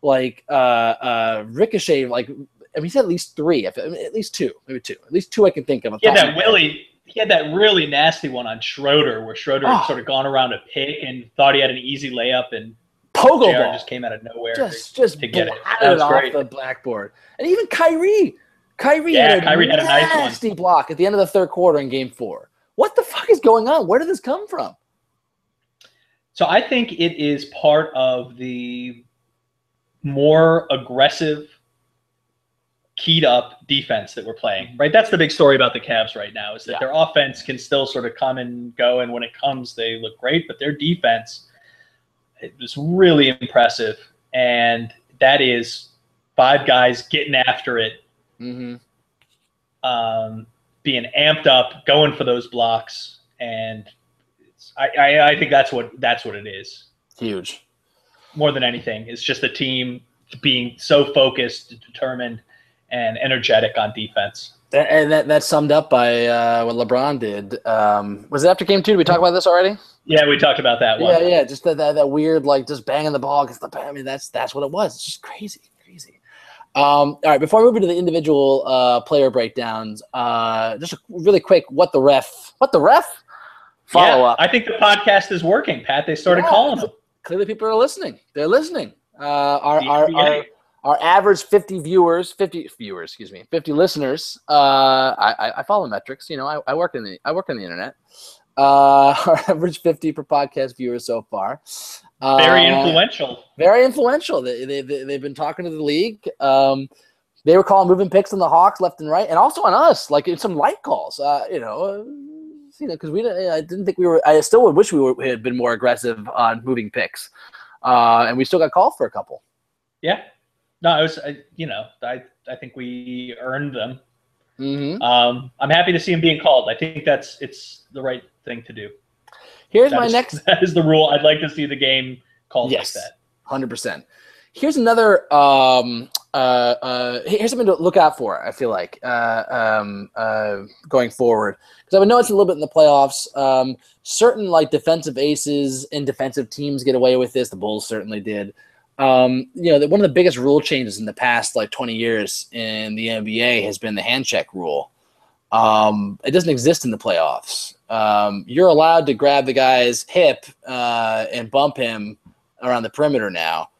like uh, uh, ricochet. Like I mean, he's had at least three, if- I mean, at least two, maybe two, at least two I can think of. off He the had top that of my head. really he had that really nasty one on Schroeder where Schroeder had Oh. sort of gone around a pick and thought he had an easy layup and pogo JR ball, just came out of nowhere. just just to get it. Was off great. the blackboard, and even Kyrie, Kyrie Yeah, had a Kyrie had a nice nasty block at the end of the third quarter in Game Four. What the fuck is going on? Where did this come from? So I think it is part of the more aggressive, keyed up defense that we're playing. Right, that's the big story about the Cavs right now is that Yeah. their offense can still sort of come and go, and when it comes, they look great. But their defense, it was really impressive, and that is five guys getting after it, Mm-hmm. um, being amped up, going for those blocks, and I, I, I think that's what that's what it is Huge. more than anything. It's just the team being so focused, determined, and energetic on defense. And that, that's summed up by uh, what LeBron did. Um, was it after game two? Did we talk about this already? Yeah, we talked about that one. Yeah, yeah. Just that, that, that weird, like, just banging the ball against the. I mean, that's that's what it was. It's just crazy, crazy. Um, all right, before I move into the individual uh, player breakdowns, uh, just a really quick, what the ref? What the ref? Follow Yeah, up. I think the podcast is working, Pat. They started Yeah. calling them. Clearly, people are listening. They're listening. Uh, our, our, our our average 50 viewers 50 viewers excuse me 50 listeners uh i I- follow metrics you know i, I work in the i work on the internet uh our average 50 per podcast viewers so far uh, Very influential. very influential they, they, they, they've been talking to the league um they were calling moving picks on the hawks left and right and also on us like in some light calls uh you know you know because we didn't, i didn't think we were i still would wish we were, had been more aggressive on moving picks uh and we still got called for a couple Yeah. No, I was, I, you know, I, I think we earned them. mm-hmm. Um, I'm happy to see him being called. I think that's it's the right thing to do. here's That my is- next That is the rule. I'd like to see the game called Yes. like that. Hundred percent. Here's another. Um, uh, uh, here's something to look out for. I feel like uh, um, uh, going forward because I would know it's a little bit in the playoffs. Um, certain like defensive aces and defensive teams get away with this. The Bulls certainly did. Um, you know, the, one of the biggest rule changes in the past like 20 years in the NBA has been the hand check rule. Um, it doesn't exist in the playoffs. Um, you're allowed to grab the guy's hip uh, and bump him around the perimeter now.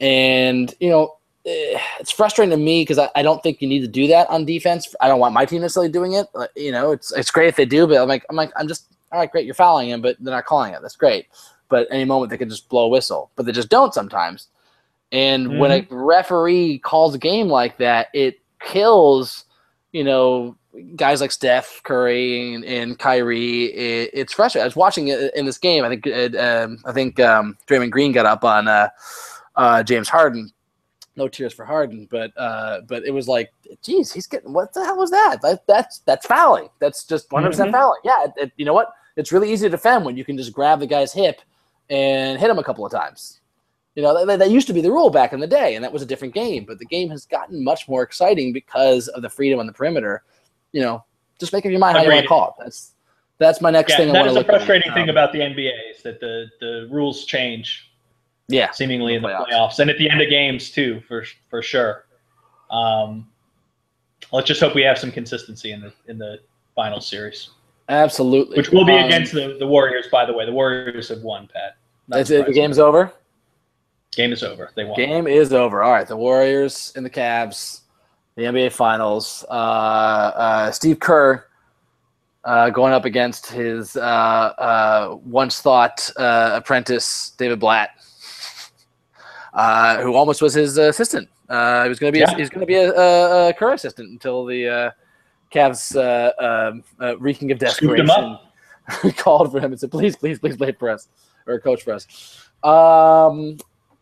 And, you know, it's frustrating to me because I, I don't think you need to do that on defense. I don't want my team necessarily doing it. You know, it's it's great if they do, but I'm like, I'm like, I'm just all right, great, you're fouling him, but they're not calling it. That's great. But any moment they can just blow a whistle. But they just don't sometimes. And when a referee calls a game like that, it kills, you know, guys like Steph Curry and, and Kyrie. It, it's frustrating. I was watching it in this game. I think it, um, I think um, Draymond Green got up on uh, uh, James Harden. No tears for Harden, but uh, but it was like, geez, he's getting what the hell was that? that that's that's fouling. That's just 100 percent Mhm. fouling. Yeah, it, it- you know what? It's really easy to defend when you can just grab the guy's hip and hit him a couple of times. You know, that, that used to be the rule back in the day, and that was a different game. But the game has gotten much more exciting because of the freedom on the perimeter. You know, just make up your mind how you want to call it. That's that's my next Yeah, thing. I that want is look at. frustrating thing Um, about the NBA is that the the rules change yeah. seemingly in the Playoffs. playoffs and at the end of games too, for for sure. Um, let's just hope we have some consistency in the in the final series, Absolutely. which will be Um, against the, the Warriors. By the way, the Warriors have won. Pat, Not That's it. The game's over. game is over. They won. Game is over. All right, the Warriors and the Cavs, the NBA Finals. Uh, uh, Steve Kerr uh, going up against his uh, uh, once thought uh, apprentice David Blatt, uh, who almost was his assistant. Uh, he was going to be Yeah. a, he's going to be a, a, a Kerr assistant until the uh, Cavs uh, um, uh, reeking of desperation called for him and said, "Please, please, please play for us or coach for us." Um,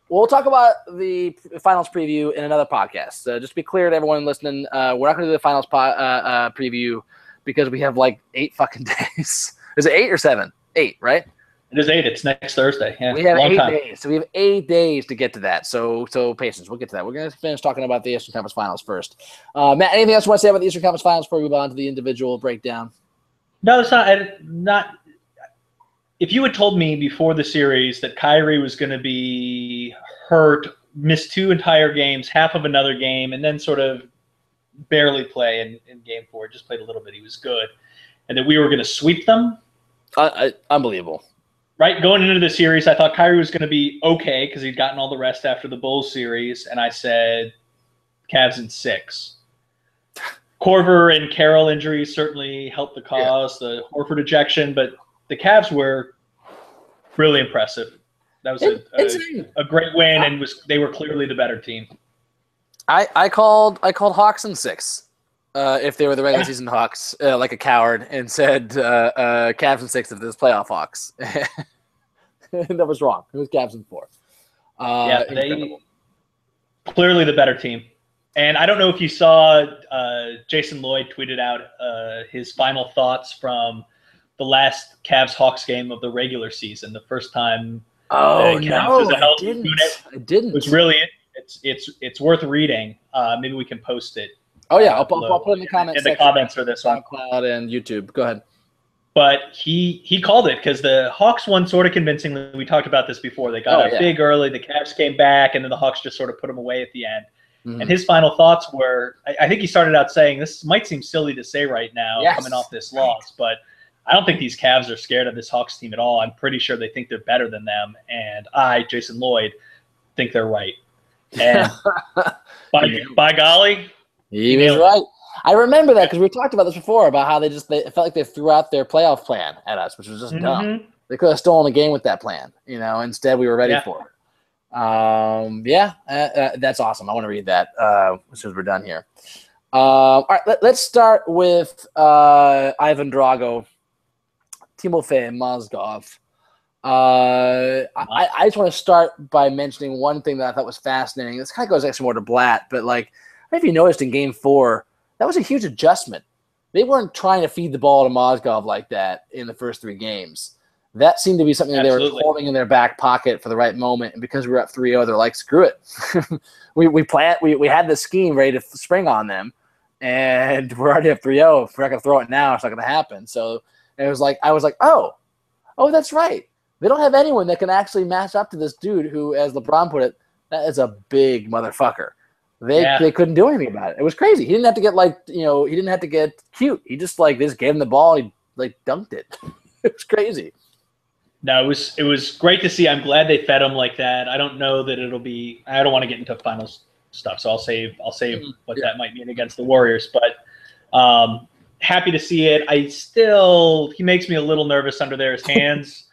we'll talk about the finals preview in another podcast. Uh, just to be clear to everyone listening, uh, we're not going to do the finals po- uh, uh, preview because we have like eight fucking days. Is it eight or seven? Eight, right? It is eight. It's next Thursday. Yeah, we have long eight time. days, so we have eight days to get to that. So, so patience. We'll get to that. We're going to finish talking about the Eastern Conference Finals first. Uh, Matt, anything else you want to say about the Eastern Conference Finals before we move on to the individual breakdown? No, it's not. I- Not. If you had told me before the series that Kyrie was going to be hurt, miss two entire games, half of another game, and then sort of barely play in, in game four, just played a little bit, he was good, and that we were going to sweep them, Uh, uh, unbelievable. Right? Going into the series, I thought Kyrie was going to be okay because he'd gotten all the rest after the Bulls series, and I said Cavs in six. Korver and Carroll injuries certainly helped the cause, the Horford ejection, but the Cavs were really impressive. That was a, It- it's a, a great win, and was they were clearly the better team. I, I called I called Hawks in six. Uh, if they were the regular Yeah. season Hawks, uh, like a coward, and said uh, uh, Cavs and six if this playoff Hawks. that was wrong. It was Cavs and four. Uh, yeah, they incredible. clearly the better team. And I don't know if you saw uh, Jason Lloyd tweeted out uh, his final thoughts from the last Cavs Hawks game of the regular season, the first time Oh no, as a I didn't. unit. I didn't. It was really it's it's it's worth reading. Uh, maybe we can post it oh yeah, I'll, I'll, I'll put in the comments. in the comments for this one. Cloud and YouTube. Go ahead. But he he called it because the Hawks won sort of convincingly. We talked about this before. They got Oh, yeah. big early. The Cavs came back, and then the Hawks just sort of put them away at the end. Mhm. And his final thoughts were I, I think he started out saying, This might seem silly to say right now, Yes. coming off this loss, but I don't think these Cavs are scared of this Hawks team at all. I'm pretty sure they think they're better than them. And I, Jason Lloyd, think they're right. And by, by golly, He was right. I remember that because we talked about this before about how they just they felt like they threw out their playoff plan at us, which was just dumb. mhm. They could have stolen the game with that plan. You know, instead we were ready Yeah. for it. Um, yeah, uh, uh, that's awesome. I want to read that uh, as soon as we're done here. Um, all right, let, us start with uh, Ivan Drago, Timofey Mozgov. Uh, I, I just want to start by mentioning one thing that I thought was fascinating. This kind of goes actually more to Blatt, but like, I don't know if you noticed in Game Four, that was a huge adjustment. They weren't trying to feed the ball to Mozgov like that in the first three games. That seemed to be something that they were holding in their back pocket for the right moment. And because we were up 3-0, they're like, screw it. we we plant we, we had the scheme ready to spring on them, and we're already up 3-0. If we're not gonna throw it now, it's not gonna happen. So it was like I was like, oh, oh, that's right. They don't have anyone that can actually match up to this dude who, as LeBron put it, that is a big motherfucker. They Yeah. they couldn't do anything about it. It was crazy. He didn't have to get like you know he didn't have to get cute. He just like they just gave him the ball. He like dunked it. it was crazy. No, it was it was great to see. I'm glad they fed him like that. I don't know that it'll be. I don't want to get into finals stuff, so I'll save I'll save Mhm. what Yeah. that might mean against the Warriors. But um, happy to see it. I still he makes me a little nervous under there. His hands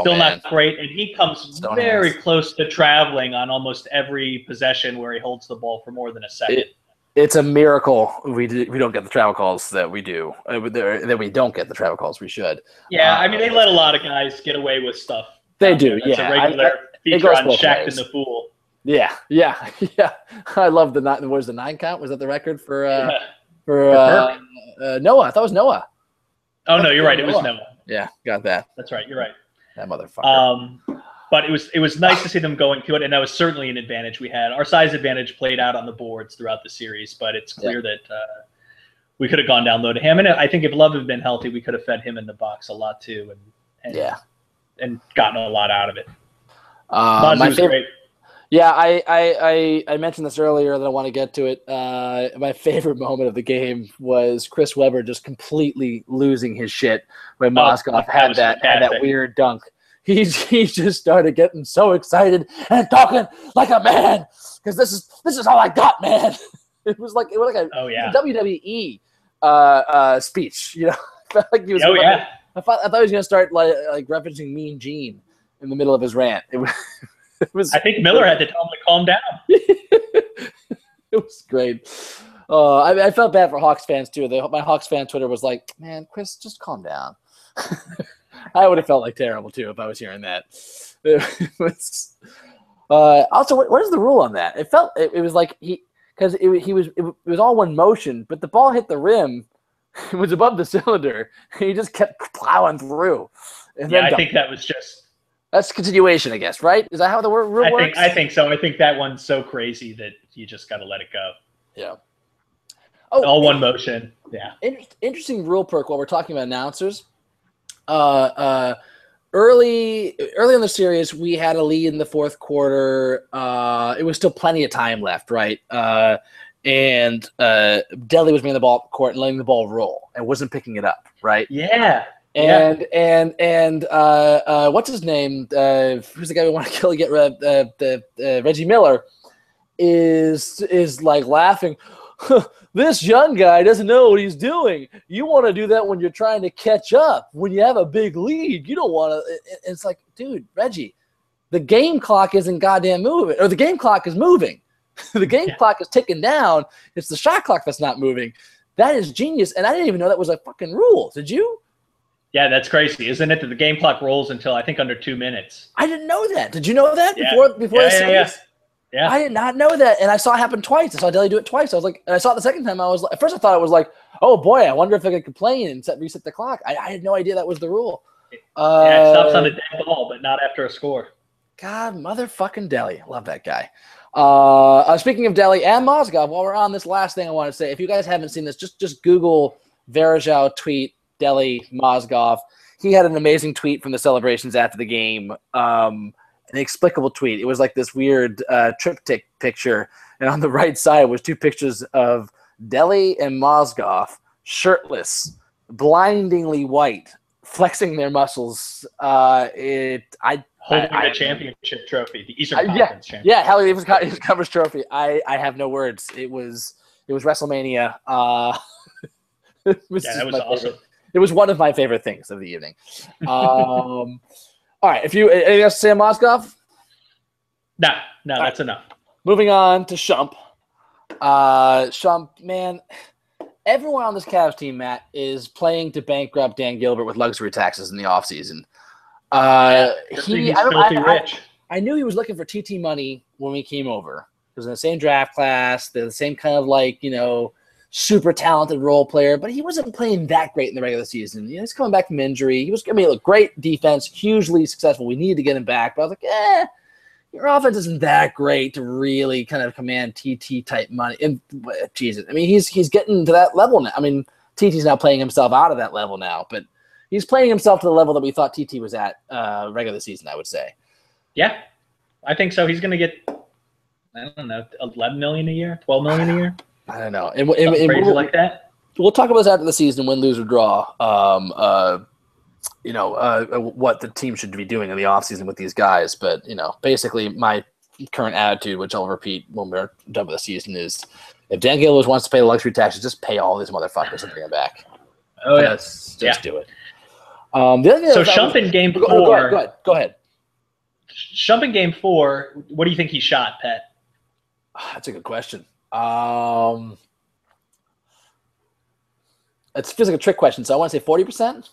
still not great, and he comes very close to traveling on almost every possession where he holds the ball for more than a second. It- It's a miracle we do, we don't get the travel calls that we do. Uh, that we don't get the travel calls we should. yeah, uh, I mean they let a lot of guys get away with stuff. They do. That's yeah. a I- regular I- feature on Shaq ways. in the Fool. yeah. Yeah. Yeah. I love the nine. Was the nine count? Was that the record for uh, Yeah. for For uh, uh, Noah? I thought it was Noah. Oh no, you're right. It was Noah. Noah. Yeah, got that. That's right. You're right. That motherfucker. Um, but it was it was nice to see them going to it, and that was certainly an advantage we had. Our size advantage played out on the boards throughout the series, but it's clear that uh, we could have gone down low to him. And I think if Love had been healthy, we could have fed him in the box a lot too, and, and Yeah. and gotten a lot out of it. Uh, my was favorite, great. Yeah, I, I, I, I mentioned this earlier that I want to get to it. Uh, my favorite moment of the game was Chris Webber just completely losing his shit when Oh, Mozgov that had that had that weird dunk. He he just started getting so excited and talking like a man because this is this is all I got, man. It was like it was like a Oh yeah. WWE uh, uh, speech. You know, I felt like he was. Oh yeah. I thought I thought he was gonna start like like referencing Mean Gene in the middle of his rant. It was. Was I think Miller had to tell him to calm down. it was great. Uh, I, I felt bad for Hawks fans too. The, my Hawks fan Twitter was like, "Man, Chris, just calm down." I would have felt like terrible too if I was hearing that. Was, uh, also, what, what is the rule on that? It felt it, it was like he because it, he was it, was all one motion, but the ball hit the rim. It was above the cylinder. He just kept plowing through. And Yeah, then I dunked. think that was just. That's continuation, I guess. Right? Is that how the word rule I works? think I think so. I think that one's so crazy that you just got to let it go. yeah. Oh, All one motion. Yeah. Inter- interesting rule perk while we're talking about announcers. Uh, uh, early early in the series, we had a lead in the fourth quarter. Uh, it was still plenty of time left, right? Uh, and uh, Delly was bringing the ball court and letting the ball roll and wasn't picking it up, right? Yeah. Yeah. And and and uh, uh, what's his name? Uh, who's the guy we want to kill? Get rid of uh, the uh, Reggie Miller is is like laughing. this young guy doesn't know what he's doing. You want to do that when you're trying to catch up. When you have a big lead, you don't want to. It's like, dude, Reggie, the game clock isn't goddamn moving, or the game clock is moving. the game Yeah. clock is ticking down. It's the shot clock that's not moving. That is genius, and I didn't even know that was a fucking rule. Did you? Yeah, that's crazy, isn't it? That the game clock rolls until I think under two minutes. I didn't know that. Did you know that Yeah. before before Yeah, the yeah, yeah. Yeah. I did not know that, and I saw it happen twice. I saw Delly do it twice. I was like, and I saw it the second time. I was like, at first I thought it was like, oh boy, I wonder if I could complain and set, reset the clock. I, I had no idea that was the rule. Uh, yeah, it stops on a dead ball, but not after a score. God, motherfucking Delly. Love that guy. Uh, uh, speaking of Delly and Mozgov, while we're on this last thing I want to say, if you guys haven't seen this, just just Google Varejao tweet Delly Mozgov. He had an amazing tweet from the celebrations after the game. Um, an inexplicable tweet. It was like this weird uh, triptych picture, and on the right side was two pictures of Delly and Mozgov shirtless, blindingly white, flexing their muscles. Uh, it I Holding I- I- the championship trophy, the Eastern Uh, yeah, Conference championship. yeah, Hallie Davis co- his coverage trophy. I, I have no words. It was it was WrestleMania. Uh, it was Yeah, that was awesome. favorite- It was one of my favorite things of the evening. Um, all right, if you anything else to say on Mozgov? No, no, that's enough. Moving on to Shump. Uh, Shump, man, everyone on this Cavs team, Matt, is playing to bankrupt Dan Gilbert with luxury taxes in the offseason. Uh, he, He's I, I- I- I knew he was looking for TT money when we came over. He was in the same draft class, they're the same kind of like, you know, super talented role player, but he wasn't playing that great in the regular season. You know, he's coming back from injury. He was, I mean, look, great defense, hugely successful. We needed to get him back, but I was like, eh, your offense isn't that great to really kind of command TT type money. And Jesus, I mean, he's he's getting to that level now. I mean, TT's now playing himself out of that level now, but he's playing himself to the level that we thought TT was at uh, regular season, I would say. Yeah, I think so. He's going to get, I don't know, 11 million a year, 12 million a year, I don't know. And, and- and we'll, like that. we'll talk about this after the season, win, lose, or draw. Um, uh, you know, uh, what the team should be doing in the offseason with these guys. But, you know, basically my current attitude, which I'll repeat when we're done with the season, is if Dan Gilbert wants to pay the luxury taxes, just pay all these motherfuckers and bring them back. Oh, yeah. Just, just do it. Um, the other thing So Shump in game Go, go ahead, four, go ahead. Go ahead. Shump in game four, what do you think he shot, Pat? Ah, That's a good question. Um, it feels like a trick question, so I want to say forty percent.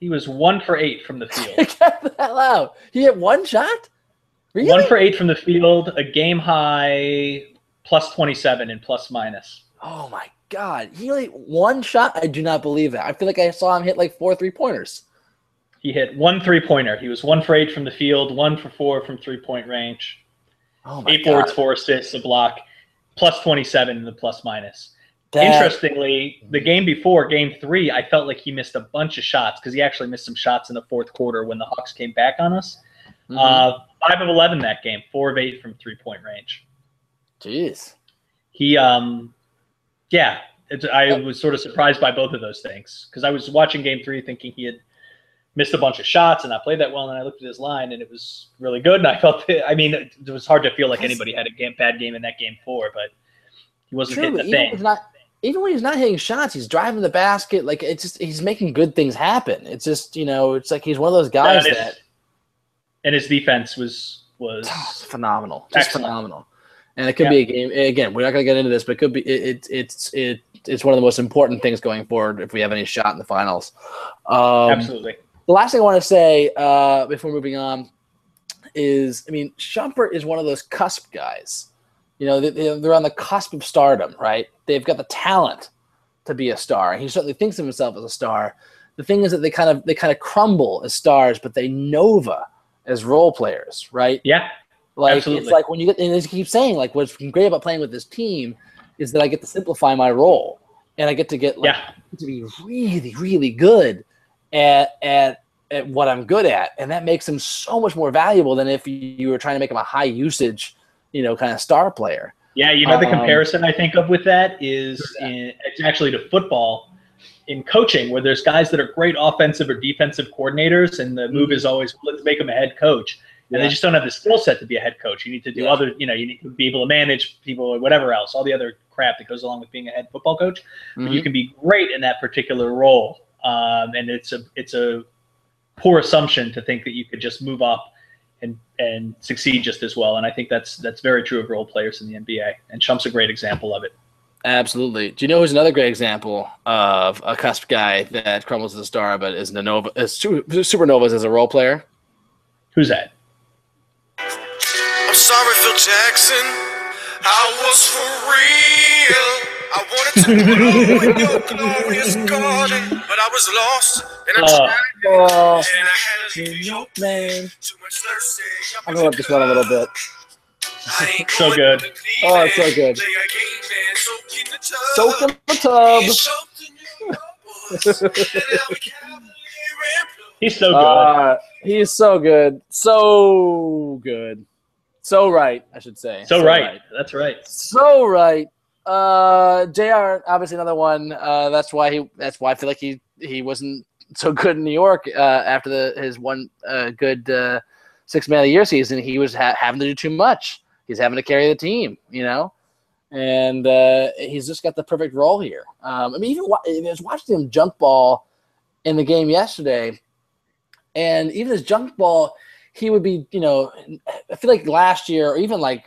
He was one for eight from the field. Get the hell out! He hit one shot. Really? One for eight from the field, a game high plus 27 and plus minus. oh my god! He only one shot. I do not believe that. I feel like I saw him hit like four three pointers. He hit one three pointer. He was one for eight from the field, one for four from three point range, Oh my eight god! boards, four assists, a block, plus 27 in the plus minus. That- Interestingly, the game before, game three, I felt like he missed a bunch of shots because he actually missed some shots in the fourth quarter when the Hawks came back on us. Mhm. Uh, five of eleven that game, four of eight from three point range. Jeez. He, um, yeah, I was sort of surprised by both of those things because I was watching game three thinking he had missed a bunch of shots and not played that well, and I looked at his line and it was really good. And I felt, that, I mean, it was hard to feel like anybody had a game, bad game in that game four, but he wasn't True, hitting the even thing. not, even when he's not hitting shots, he's driving the basket. Like it's just he's making good things happen. It's just you know, it's like he's one of those guys and, his, and his defense was was it's phenomenal, just Excellent. phenomenal. And it could be a game. Again, we're not going to get into this, but it could be. It, it, it's it it's one of the most important things going forward if we have any shot in the finals. Um, absolutely. The last thing I want to say uh, before moving on is, I mean, Shumpert is one of those cusp guys. You know, they, they- they're on the cusp of stardom, right? They've got the talent to be a star. He certainly thinks of himself as a star. The thing is that they kind of they kind of crumble as stars, but they nova as role players, right? Yeah, Like Absolutely. it's like when you get and as you keep saying, like what's great about playing with this team is that I get to simplify my role and I get to get like yeah, to be really, really good at at at what I'm good at, and that makes him so much more valuable than if you were trying to make him a high usage, you know, kind of star player. yeah. You know, the Um, comparison I think of with that is in, it's actually to football in coaching, where there's guys that are great offensive or defensive coordinators, and the move is always let's make them a head coach. And Mm-hmm. Yeah. they just don't have the skill set to be a head coach. You need to do Yeah. other, you know, you need to be able to manage people or whatever else, all the other crap that goes along with being a head football coach. but Mm-hmm. you can be great in that particular role. Um, and it's a it's a poor assumption to think that you could just move up and and succeed just as well. And I think that's that's very true of role players in the NBA. And Shump's a great example of it. Absolutely. Do you know who's another great example of a cusp guy that crumbles as a star, but is a nova, is supernovas as a role player? Who's that? I'm sorry, Phil Jackson. I was for real. I wanted to blow in your glorious garden, but I was lost and I Oh. tried Oh, and I had to leave your man. too much thirsty. I'm gonna let this run a little bit. Ain't So going good. to leave Oh, it's so it. good. Play a soak in the tub. Soak in the tub. Be something you was. Let out a cavalier and plug. He's so good. Uh, he's so good, so good, so right. I should say. so right. That's right. So right. Uh, Jr. Obviously another one. Uh, that's why he. That's why I feel like he he wasn't so good in New York uh, after the his one uh, good uh, six man of the year season. He was ha- having to do too much. He's having to carry the team. You know. And uh, he's just got the perfect role here. Um, I mean, even wa- I was watching him junk ball in the game yesterday, and even his junk ball, he would be, you know, I feel like last year or even like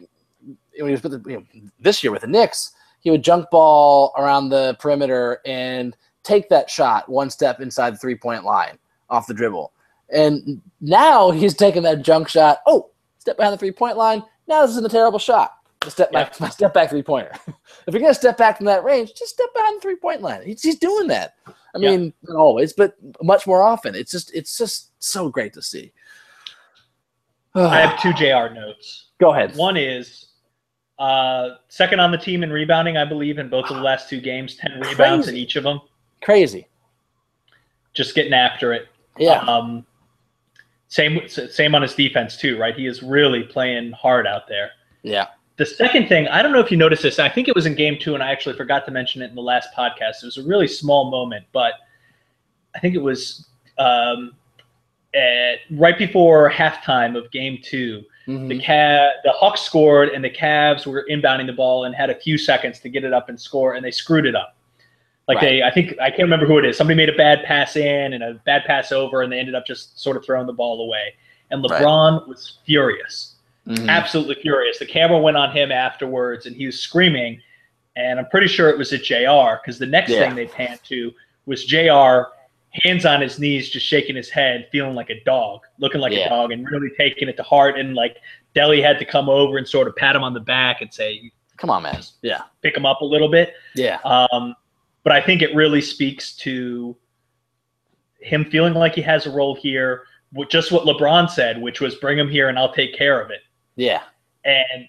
when he was with the, you know, this year with the Knicks, he would junk ball around the perimeter and take that shot one step inside the three point line off the dribble. And now he's taking that junk shot. Oh, step behind the three point line. Now this isn't a terrible shot. The step back, my step back three pointer. if you're gonna step back from that range, just step behind the three point line. He's, he's doing that. I Yeah. mean, not always, but much more often. It's just it's just so great to see. I have two JR notes. Go ahead. One is uh, second on the team in rebounding, I believe, in both of the last two games, 10 rebounds in each of them. Crazy. Just getting after it. Yeah. Um, same same on his defense too, right? He is really playing hard out there. yeah. The second thing, I don't know if you noticed this. I think it was in game two, and I actually forgot to mention it in the last podcast. It was a really small moment, but I think it was um, at, right before halftime of game two. Mhm. The Cav, the Hawks scored, and the Cavs were inbounding the ball and had a few seconds to get it up and score, and they screwed it up. Like Right. they, I think I can't remember who it is. Somebody made a bad pass in and a bad pass over, and they ended up just sort of throwing the ball away. And Right. LeBron was furious, Mhm. absolutely furious. The camera went on him afterwards, and he was screaming. And I'm pretty sure it was at Jr. because the next Yeah. thing they panned to was Jr. hands on his knees, just shaking his head, feeling like a dog, looking like Yeah. a dog, and really taking it to heart. And like Delly had to come over and sort of pat him on the back and say, Come on, man. Yeah. pick him up a little bit. Yeah. Um, but I think it really speaks to him feeling like he has a role here. Just what LeBron said, which was bring him here and I'll take care of it. Yeah. And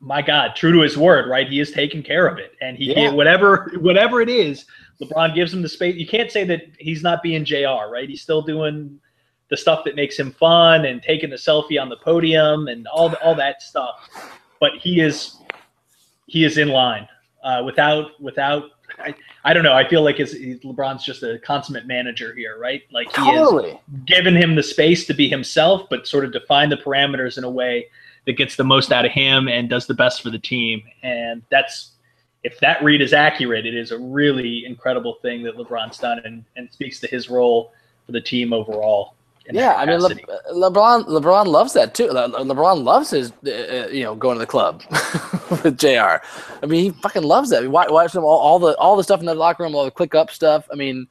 my God, true to his word, right? He is taking care of it, and he Yeah. whatever whatever it is, LeBron gives him the space. You can't say that he's not being Jr. Right? He's still doing the stuff that makes him fun and taking the selfie on the podium and all the, all that stuff. But he is he is in line uh, without without. I, I don't know. I feel like his, LeBron's just a consummate manager here, right? Like he is Totally. given him the space to be himself, but sort of define the parameters in a way that gets the most out of him and does the best for the team. And that's if that read is accurate, it is a really incredible thing that LeBron's done and, and speaks to his role for the team overall. Yeah, I mean, Le- LeBron. LeBron loves that too. Le- LeBron loves his, uh, you know, going to the club with Jr. I mean, he fucking loves that. Watch, watch him all, all the all the stuff in the locker room, all the click up stuff. I mean,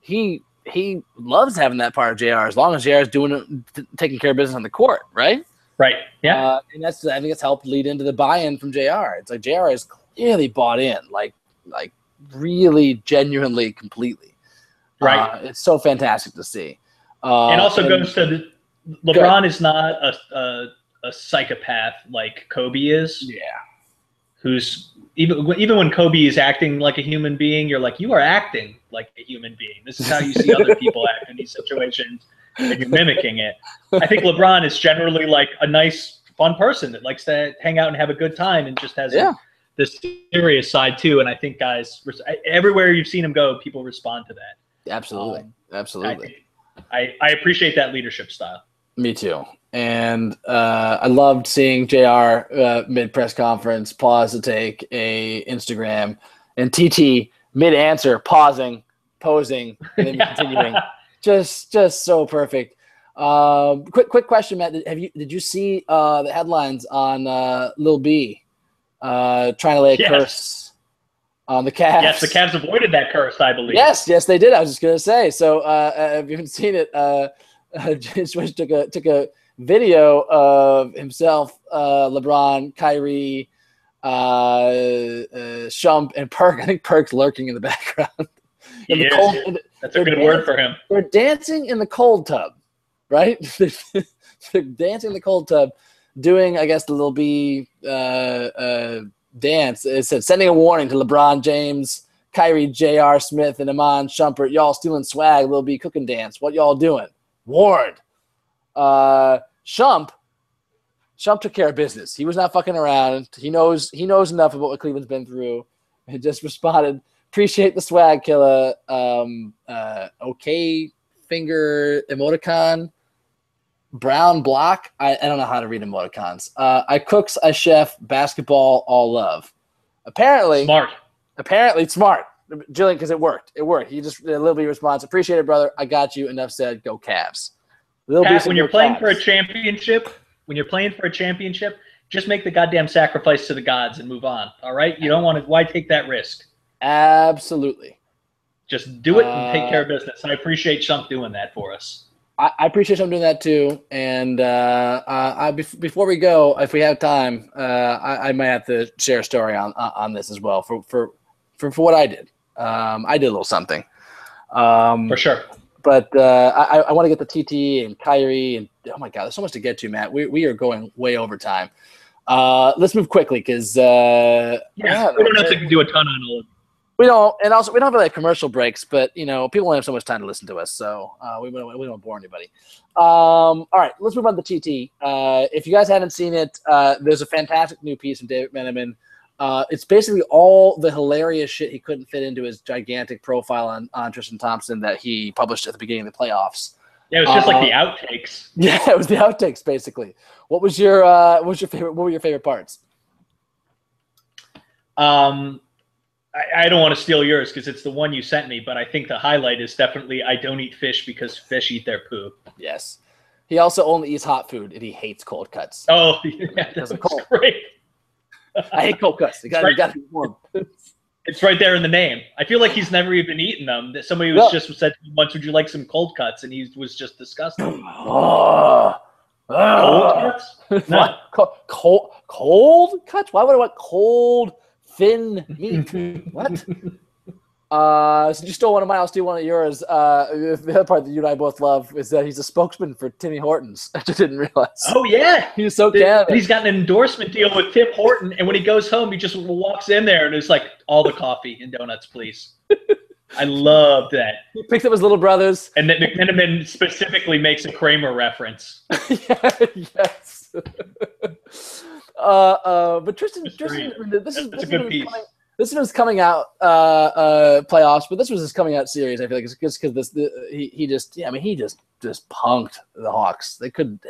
he he loves having that part of Jr. As long as Jr. is doing it, t- taking care of business on the court, right? right. Yeah. Uh, and that's I think it's helped lead into the buy-in from Jr. It's like Jr. is clearly bought in, like like really genuinely, completely. Right. Uh, it's so fantastic to see. Uh, and also and- goes to the, LeBron is not a, a, a psychopath like Kobe is. yeah. who's even even when Kobe is acting like a human being, you're like, you are acting like a human being. This is how you see other people act in these situations, and you're mimicking it. I think LeBron is generally like a nice, fun person that likes to hang out and have a good time, and just has Yeah. This serious side too. And I think guys, everywhere you've seen him go, people respond to that. Absolutely. Um, Absolutely. I, I appreciate that leadership style. Me too. And uh, I loved seeing JR uh, mid press conference pause to take a Instagram and TT mid answer pausing, posing, and then continuing. Just just so perfect. Um, quick quick question, Matt. Have you did you see uh, the headlines on uh, Lil B uh, trying to lay a Yes. curse on the Cavs? yes, the Cavs avoided that curse, I believe. Yes, yes, they did. I was just gonna say. So, uh, uh, if you haven't seen it, uh, uh, Swish took a took a video of himself, uh, LeBron, Kyrie, uh, uh, Shump, and Perk. I think Perk's lurking in the background. He the is. cold- the- That's a good word for him. they're dancing in the cold tub, right? they're dancing in the cold tub, doing, I guess, the Lil B uh, uh, dance. It said, sending a warning to LeBron James, Kyrie, J.R. Smith, and Iman Shumpert. Y'all stealing swag, Lil B cooking dance. What y'all doing? Warned. Uh, Shump, Shump took care of business. He was not fucking around. He knows he knows enough about what Cleveland's been through. He just responded, appreciate the swag, killer. Um, uh, okay, finger emoticon. Brown block. I, I don't know how to read emoticons. Uh, I cooks, I chef, basketball, all love. Apparently, Smart. apparently smart, Jillian, because it worked. It worked. He just a little bit response. Appreciate it, brother. I got you. Enough said. Go Cavs. Pat, when you're playing for a championship, when you're playing for a championship, just make the goddamn sacrifice to the gods and move on. All right, you don't want to. Why take that risk? absolutely. Just do it and take Uh, care of business. I appreciate Chunk doing that for us. I, I appreciate him doing that too. And uh, uh, I, bef- before we go, if we have time, uh, I, I might have to share a story on on on this as well for for for, for what I did. Um, I did a little something. Um, For sure. but uh, I, I want to get the TT and Kyrie and oh my god, there's so much to get to, Matt. We, we are going way over time. Uh, let's move quickly because uh, Yeah, we don't have to do a ton on all of we don't, and also we don't have really commercial breaks, but you know people only have so much time to listen to us, so uh, we, we don't we don't bore anybody. Um, all right, let's move on to TT. Uh, if you guys haven't seen it, uh, there's a fantastic new piece from David McMenamin. Uh, it's basically all the hilarious shit he couldn't fit into his gigantic profile on, on Tristan Thompson that he published at the beginning of the playoffs. Yeah, it was just Uh, like the outtakes. Yeah, it was the outtakes basically. What was your uh, what was your favorite? What were your favorite parts? Um, I, I don't want to steal yours because it's the one you sent me, but I think the highlight is definitely I don't eat fish because fish eat their poo. Yes, he also only eats hot food and he hates cold cuts. Oh, yeah, that Doesn't cold. great. I hate cold cuts. You got Right. to be warm. It's right there in the name. I feel like he's never even eaten them. That somebody was Yeah. just said once, "Would you like some cold cuts?" And he was just disgusting. Oh, ah. ah. Cold oh. cuts? No. What? Cold, cold cuts? Why would I want cold, thin meat? what? Uh, since you stole one of mine, I'll steal one of yours. Uh, the other part that you and I both love is that he's a spokesman for Timmy Hortons. I just didn't realize. Oh yeah, he's so And Canada. he's got an endorsement deal with Tim Horton, and when he goes home, he just walks in there and it's like all the coffee and donuts, please. I love that. He picks up his little brothers. And then McMenamin specifically makes a Kramer reference. yes. Uh, uh, but Tristan, Tristan, this is That's this a good was piece. Coming, this was coming out uh, uh, playoffs, but this was his coming out series. I feel like it's just because this the, he he just yeah, I mean he just just punked the Hawks. They couldn't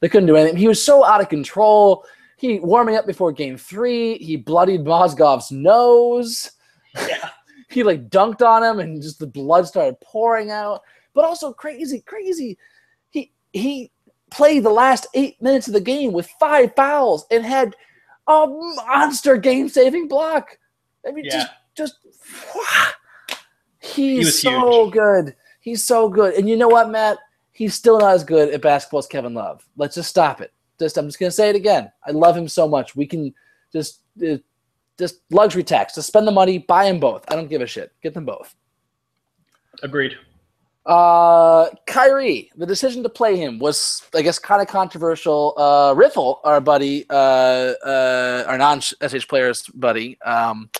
they couldn't do anything. He was so out of control. He warming up before game three. He bloodied Mozgov's nose. Yeah. he like dunked on him, and just the blood started pouring out. But also crazy, crazy. He he played the last eight minutes of the game with five fouls and had a monster game-saving block. I mean, Yeah. just just he's was so huge. good. He's so good. And you know what, Matt? He's still not as good at basketball as Kevin Love. Let's just stop it. Just I'm just gonna say it again. I love him so much. We can just uh, just luxury tax. Just spend the money, buy them both. I don't give a shit. Get them both. Agreed. Uh, Kyrie, the decision to play him was, I guess, kind of controversial. Uh, Riffle, our buddy, uh, uh, our non-SH players buddy, um,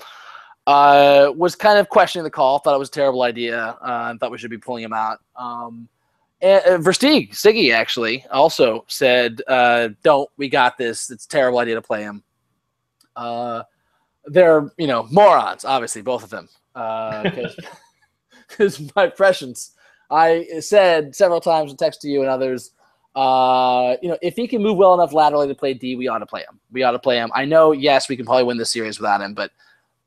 uh, was kind of questioning the call. Thought it was a terrible idea. Uh, and thought we should be pulling him out. Um, and uh, Versteeg, Siggy actually also said, uh, "Don't. We got this. It's a terrible idea to play him." Uh, they're you know morons, obviously, both of them. Because my impressions. I said several times in text to you and others, uh, you know, if he can move well enough laterally to play D, we ought to play him. We ought to play him. I know, yes, we can probably win this series without him, but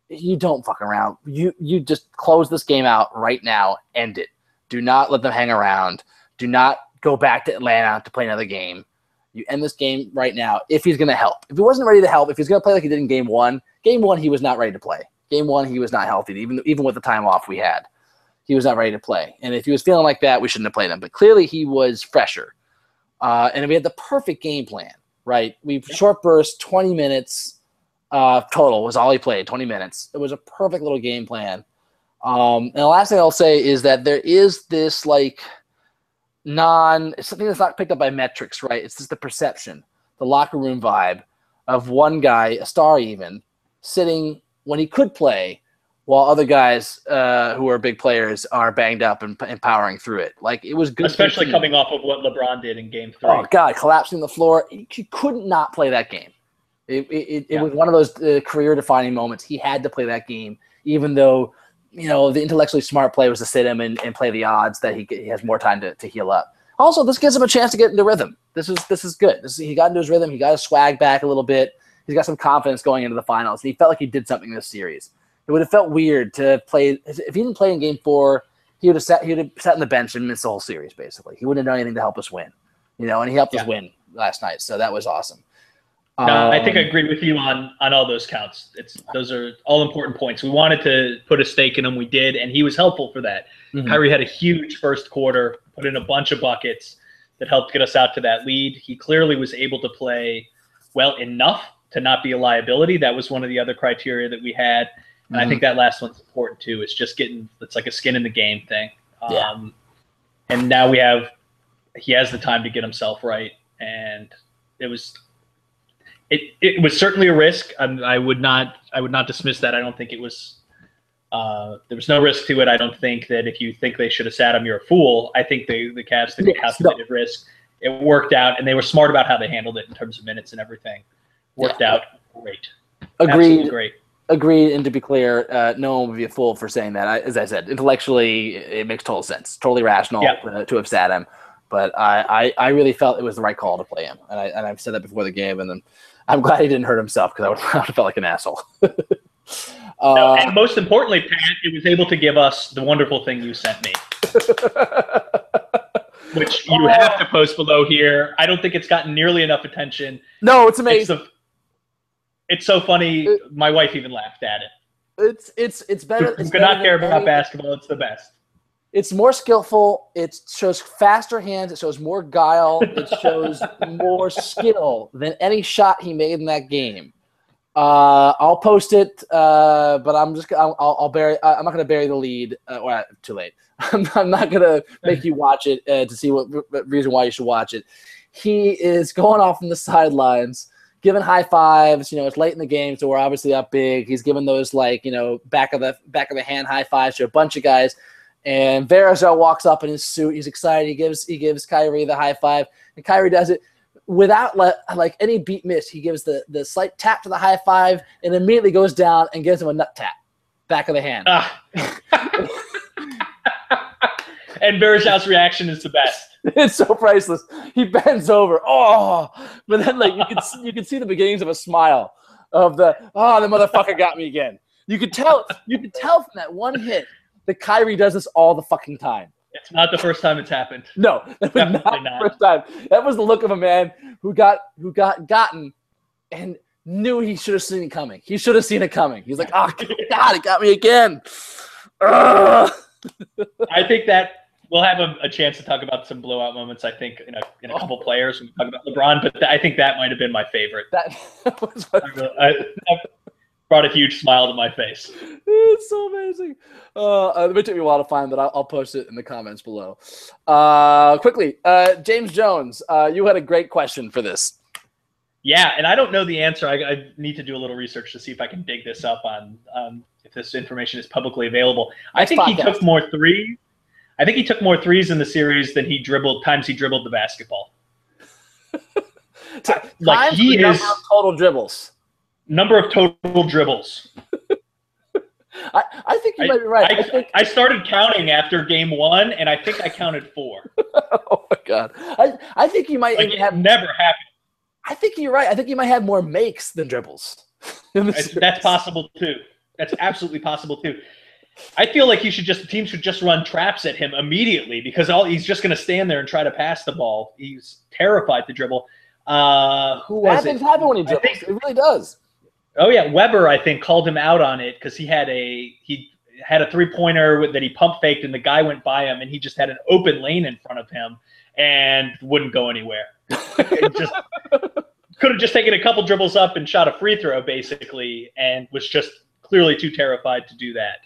you don't fuck around. You you just close this game out right now. End it. Do not let them hang around. Do not go back to Atlanta to play another game. You end this game right now if he's going to help. If he wasn't ready to help, if he's going to play like he did in game one, game one, he was not ready to play. Game one, he was not healthy, even, even with the time off we had he was not ready to play. And if he was feeling like that, we shouldn't have played him. But clearly, he was fresher. Uh, and we had the perfect game plan, right? We short burst, 20 minutes uh, total was all he played, 20 minutes. It was a perfect little game plan. Um, and the last thing I'll say is that there is this like non, it's something that's not picked up by metrics, right? It's just the perception, the locker room vibe of one guy, a star even, sitting when he could play while other guys uh, who are big players are banged up and, and powering through it. Like it was good, Especially team. coming off of what LeBron did in game three. Oh God, collapsing the floor. He couldn't not play that game. It, it, it, Yeah. it was one of those uh, career-defining moments. He had to play that game, even though you know the intellectually smart play was to sit him and, and play the odds that he, he has more time to, to heal up. Also, this gives him a chance to get into rhythm. This is this is good. This, he got into his rhythm. He got his swag back a little bit. He's got some confidence going into the finals. He felt like he did something in this series. It would have felt weird to play if he didn't play in Game Four. He would have sat. He would have sat on the bench and missed the whole series. Basically, he wouldn't have done anything to help us win. You know, and he helped us win last night. So that was awesome. No, I think I Um, agree with you on on all those counts. It's those are all important points. We wanted to put a stake in him, we did, and he was helpful for that. mhm. Kyrie had a huge first quarter, put in a bunch of buckets that helped get us out to that lead. He clearly was able to play well enough to not be a liability. That was one of the other criteria that we had. And I Mhm. think that last one's important too. It's just getting it's like a skin in the game thing. Um, Yeah. and now we have he has the time to get himself right. And it was it, it was certainly a risk. Um, I would not I would not dismiss that. I don't think it was uh, there was no risk to it. I don't think that if you think they should have sat him, you're a fool. I think the the Cavs took a Yes, calculated risk. It worked out, and they were smart about how they handled it in terms of minutes and everything. Worked out great. Absolutely agreed. great. Agreed. And to be clear, uh, no one would be a fool for saying that. I, as I said, intellectually, it makes total sense. Totally rational Yeah. uh, to have sat him. But I, I, I really felt it was the right call to play him, and I and I've said that before the game, and then I'm glad he didn't hurt himself because I would, I would have felt like an asshole. No, uh, and most importantly, Pat, it was able to give us the wonderful thing you sent me, which you have to post below here. I don't think it's gotten nearly enough attention. no, it's It's, amazing. the, it's so funny. My wife even laughed at it. It's it's it's better. It's could not care about any- basketball? It's the best. It's more skillful. It shows faster hands. It shows more guile. It shows more skill than any shot he made in that game. Uh, I'll post it, uh, but I'm just I'll, I'll bury. I'm not going to bury the lead. Uh, well, too late. I'm, I'm not going to make you watch it uh, to see what, what reason why you should watch it. He is going off on the sidelines, giving high fives. You know, it's late in the game, so we're obviously up big. He's giving those like you know back of the back of the hand high fives to a bunch of guys. And Varejao walks up in his suit. He's excited. He gives he gives Kyrie the high five, and Kyrie does it without le- like any beat miss. He gives the the slight tap to the high five, and immediately goes down and gives him a nut tap, back of the hand. Ah. and Varejao's reaction is the best. it's so priceless. He bends over, oh, but then like you can see, you can see the beginnings of a smile of the oh the motherfucker got me again. You could tell you could tell from that one hit that Kyrie does this all the fucking time. It's not the first time it's happened. No, that was not Definitely the not. first time. That was the look of a man who got who got gotten and knew he should have seen it coming. He should have seen it coming. He's like, oh God, it got me again. Ugh. I think that we'll have a, a chance to talk about some blowout moments. I think in a, in a couple players when we talk about LeBron, but th- I think that might have been my favorite. That, was what I really- I, brought a huge smile to my face. it's so amazing. Uh, uh, it took me a while to find, but I'll, I'll post it in the comments below. Uh, quickly, uh, James Jones, uh, you had a great question for this. Yeah, and I don't know the answer. I, I need to do a little research to see if I can dig this up on um, if this information is publicly available. I think he took more threes. I think he took more threes in the series than he dribbled times he dribbled the basketball. Like, Times he is- of total dribbles. Number of total dribbles. I, I think you I, might be right. I, I, think. I started counting after game one, and I think I counted four. Oh my god. I, I think you might Like have. never happened. I think you're right. I think you might have more makes than dribbles. That's, that's possible too. That's absolutely possible too. I feel like he should just the team should just run traps at him immediately because all he's just going to stand there and try to pass the ball. He's terrified to dribble. Uh, who was Happens it? happen when he dribbles. think- it really does. Oh yeah, Webber I think called him out on it because he had a he had a three pointer that he pump faked and the guy went by him and he just had an open lane in front of him and wouldn't go anywhere. Just could have just taken a couple dribbles up and shot a free throw basically and was just clearly too terrified to do that.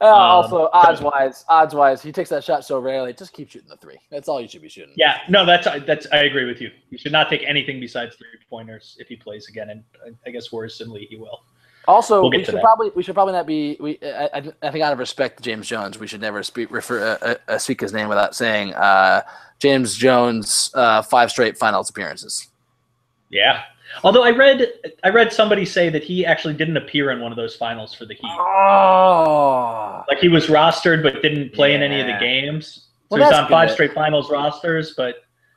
Uh, Um, also, odds wise, odds wise, he takes that shot so rarely. Just keep shooting the three. That's all you should be shooting. Yeah, no, that's that's I agree with you. He should not take anything besides three pointers if he plays again, and I- I guess worrisomely he will. Also, We'll we should probably we should probably not be. We I, I, I think out of respect to James Jones, we should never speak refer uh, uh, speak his name without saying uh, James Jones uh, five straight finals appearances. Yeah. Although I read I read somebody say that he actually didn't appear in one of those finals for the Heat. Oh, Like he was rostered but didn't play in any of the games. So Well, he's that's on five good. straight finals rosters, but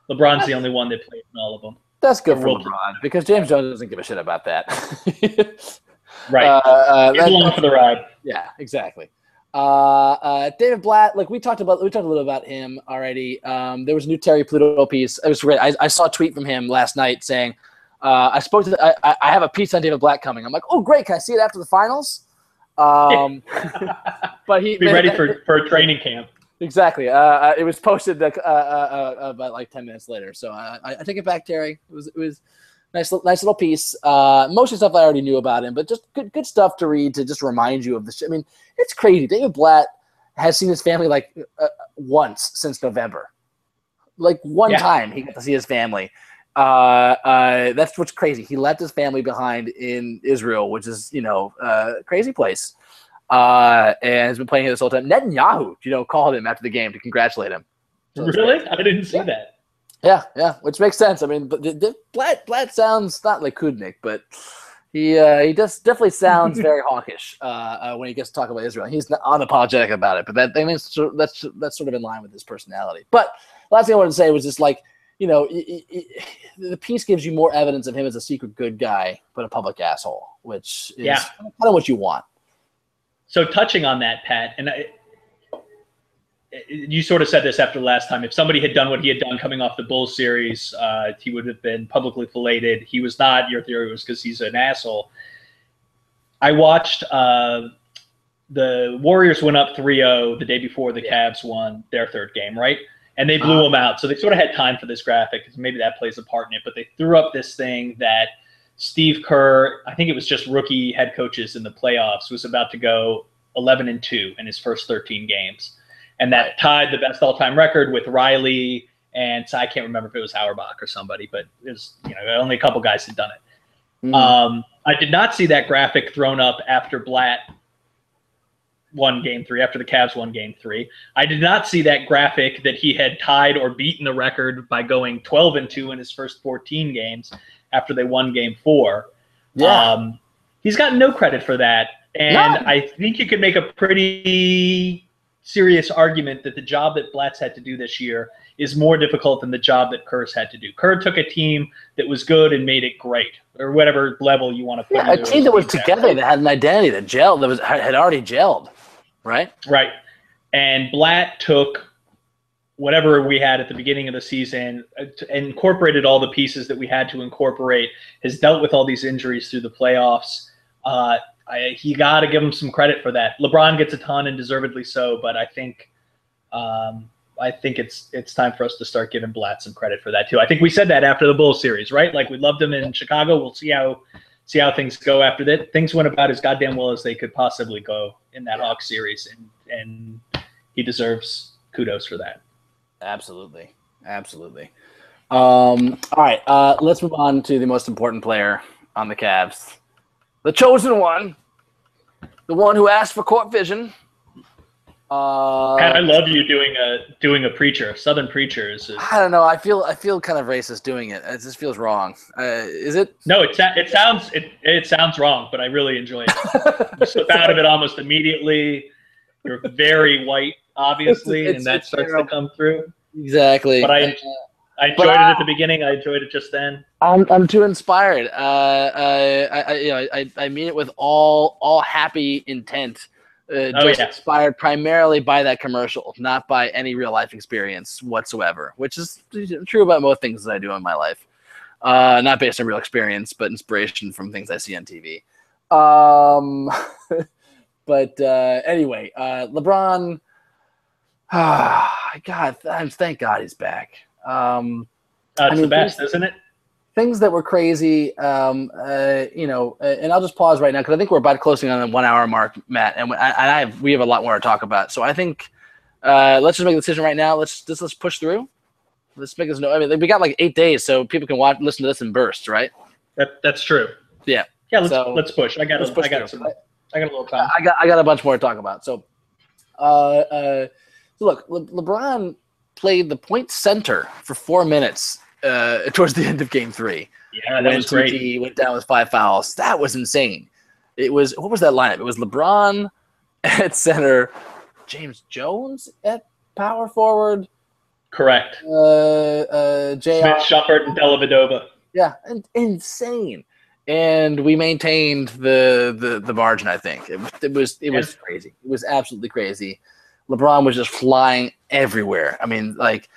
LeBron's the only one that played in all of them. that's good for. LeBron because James Jones doesn't give a shit about that. Right. Uh, uh, He's along for the ride. Yeah, exactly. Uh, uh, David Blatt, like we talked about, we talked a little about him already. Um, there was a new Terry Pluto piece. It was great. I, I saw a tweet from him last night saying, uh, "I spoke to, I, I- I have a piece on David Blatt coming." I'm like, "Oh, great! Can I see it after the finals?" Um, but he Be ready for, for a training camp. exactly. Uh, uh, it was posted uh, uh, uh, about like ten minutes later. So I, I, take it back, Terry. It was it was nice nice little piece. Uh, most of the stuff I already knew about him, but just good good stuff to read to just remind you of the. Sh- I mean, it's crazy. David Blatt has seen his family like uh, once since November. Like one Yeah. time he got to see his family. Uh, uh, that's what's crazy. He left his family behind in Israel, which is you know uh, crazy place. Uh, and has been playing here this whole time. Netanyahu, you know, called him after the game to congratulate him. So Really? I didn't see Yeah. that. yeah, yeah, which makes sense. I mean, but the, the Blatt Blatt sounds not like Kudnik, but he uh, he does definitely sounds very hawkish uh, uh, when he gets to talk about Israel. He's not unapologetic about it, but that I mean, that's that's sort of in line with his personality. But last thing I wanted to say was just like you know, i i i the piece gives you more evidence of him as a secret good guy, but a public asshole, which is Yeah. kind of what you want. So touching on that, Pat, and I, you sort of said this after last time. If somebody had done what he had done coming off the Bulls series, uh, he would have been publicly filleted. He was not. Your theory was because he's an asshole. I watched uh, the Warriors went up 3-0 the day before the Yeah. Cavs won their third game, right? And they blew Uh-huh. them out. So they sort of had time for this graphic because maybe that plays a part in it. But they threw up this thing that Steve Kerr, I think it was just rookie head coaches in the playoffs, was about to go 11 and 2 in his first 13 games. And that tied the best all time record with Riley and so I can't remember if it was Auerbach or somebody, but it was, you know, only a couple guys had done it. Mhm. Um, I did not see that graphic thrown up after Blatt won game three, after the Cavs won game three. I did not see that graphic that he had tied or beaten the record by going 12 and 2 in his first 14 games after they won game four. yeah. Um, he's gotten no credit for that. And None. I think you could make a pretty serious argument that the job that Blatt's had to do this year is more difficult than the job that Kerr's had to do. Kerr took a team that was good and made it great, or whatever level you want to put yeah, a team that was together, that had an identity, that gelled, that was had already gelled, right? Right. And Blatt took whatever we had at the beginning of the season, uh, incorporated all the pieces that we had to incorporate, has dealt with all these injuries through the playoffs. Uh, I, you got to give him some credit for that. LeBron gets a ton and deservedly so, but I think um, I think it's it's time for us to start giving Blatt some credit for that too. I think we said that after the Bulls series, right? Like we loved him in Chicago. We'll see how see how things go after that. Things went about as goddamn well as they could possibly go in that Hawks series, and and he deserves kudos for that. Absolutely, absolutely. Um, all right, uh, let's move on to the most important player on the Cavs, the chosen one, the one who asked for court vision. Uh, Pat, I love you doing a doing a preacher, Southern preacher. Is I don't know. I feel I feel kind of racist doing it. It just feels wrong. Uh, is it? no, it it sounds it it sounds wrong, but I really enjoy it. You slip out of it almost immediately. You're very white, obviously, It's- and that starts terrible. to come through. exactly. But I And, I enjoyed But, it uh, at the beginning. I enjoyed it just then. I'm I'm too inspired. Uh, I, I, I you know I, I mean it with all all happy intent. Uh, Oh, just yeah. inspired primarily by that commercial, not by any real life experience whatsoever, which is true about most things that I do in my life. Uh, not based on real experience, but inspiration from things I see on TV. Um, but uh, anyway, uh, LeBron. Ah, God, thank God he's back. Um, it's I mean, the best, isn't it? Things that were crazy, um, uh, you know, uh, and I'll just pause right now because I think we're about closing on the one hour mark, Matt, and, I, and I have, we have a lot more to talk about. So I think uh, let's just make a decision right now. Let's just let's push through. Let's make this no. I mean, we got like eight days, so people can watch, listen to this in bursts, right? That that's true. Yeah. Yeah. Let's So, let's push. I got let's a, push I got some. I got a little time. I got I got a bunch more to talk about. So, uh, uh, so look, Le- LeBron played the point center for four minutes uh, towards the end of Game Three. Yeah, that was great. TT went down with five fouls. That was insane. It was what was that lineup? It was LeBron at center, James Jones at power forward, Correct. uh, uh, J.R. Smith, Shumpert, and Dellavedova. Yeah, and, insane. And we maintained the the the margin. I think it, it was it was crazy. It was absolutely crazy. LeBron was just flying everywhere. I mean, like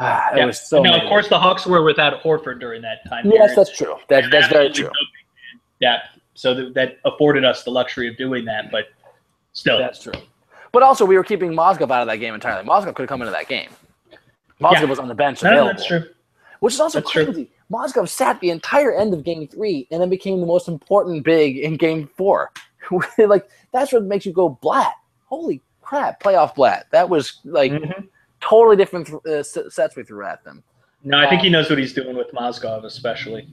ah, Yeah. was so. many- of course, the Hawks were without Horford during that time. yes, period. that's true. That, And that's that very true. Yeah, so that, that afforded us the luxury of doing that, but still, That's true. But also, we were keeping Mozgov out of that game entirely. Mozgov could have come into that game. Mozgov Yeah. was on the bench no, that's true. which is also That's true. crazy. Mozgov sat the entire end of Game Three and then became the most important big in Game Four. like that's what makes you go Blatt. Holy crap, playoff Blatt. That was like Mhm. Totally different th- uh, sets we threw at them. No, I think he knows what he's doing with Mozgov, especially.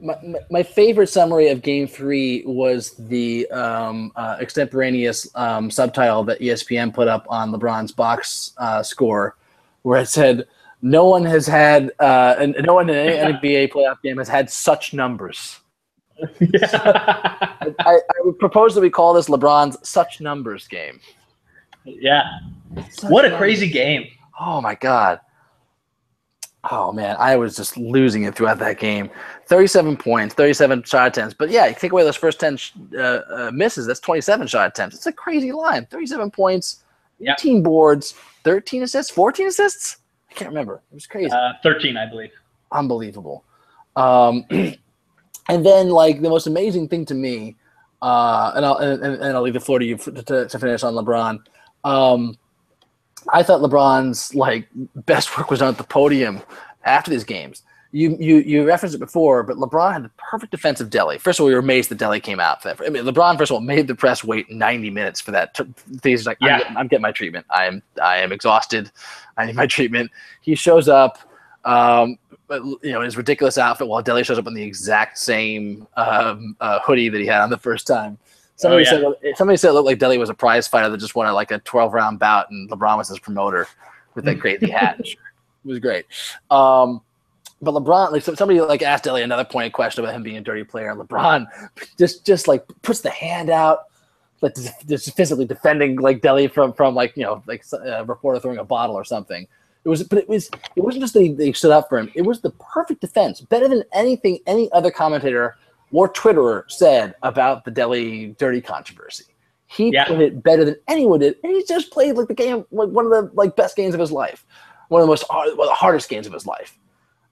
my, my- my favorite summary of game three was the um, uh, extemporaneous um, subtitle that espn put up on lebron's box uh, score where it said no one has had uh, and no one in any nba playoff game has had such numbers yeah. I, I would propose that we call this lebron's such numbers game yeah. What a crazy game. Oh my god. Oh man, I was just losing it throughout that game. 37 points, 37 shot attempts. But yeah, you take away those first 10 sh- uh, uh, misses, that's 27 shot attempts. It's a crazy line. 37 points, Yeah. 18 boards, 13 assists, 14 assists? I can't remember. It was crazy. Uh, 13, I believe. Unbelievable. Um, and then, like, the most amazing thing to me, uh, and, I'll, and, and I'll leave the floor to you to, to finish on LeBron. Um, I thought LeBron's like best work was done at the podium after these games. you you you referenced it before, but LeBron had the perfect defensive Delly. First of all, we were amazed that Delly came out for that. I mean, LeBron first of all made the press wait 90 minutes for that. He's like, Yeah. I'm, getting, I'm getting my treatment. I am I am exhausted. I need my treatment. He shows up, um, but, you know, in his ridiculous outfit, while Delly shows up in the exact same um, uh, hoodie that he had on the first time. Somebody Oh, said somebody said it looked like Delly was a prize fighter that just won like a 12 round bout, and LeBron was his promoter with that crazy hat. It was great. Um, but LeBron, like somebody like asked Delly another pointed question about him being a dirty player. LeBron just just like puts the hand out, like just, physically defending like Delly from from like you know like a reporter throwing a bottle or something. It was, but it was it wasn't just that he, they stood up for him. It was the perfect defense, better than anything any other commentator or Twitterer said about the Delly dirty controversy. He Yeah. put it better than anyone did, and he just played like the game, like one of the like best games of his life, one of the most hard, one of the hardest games of his life.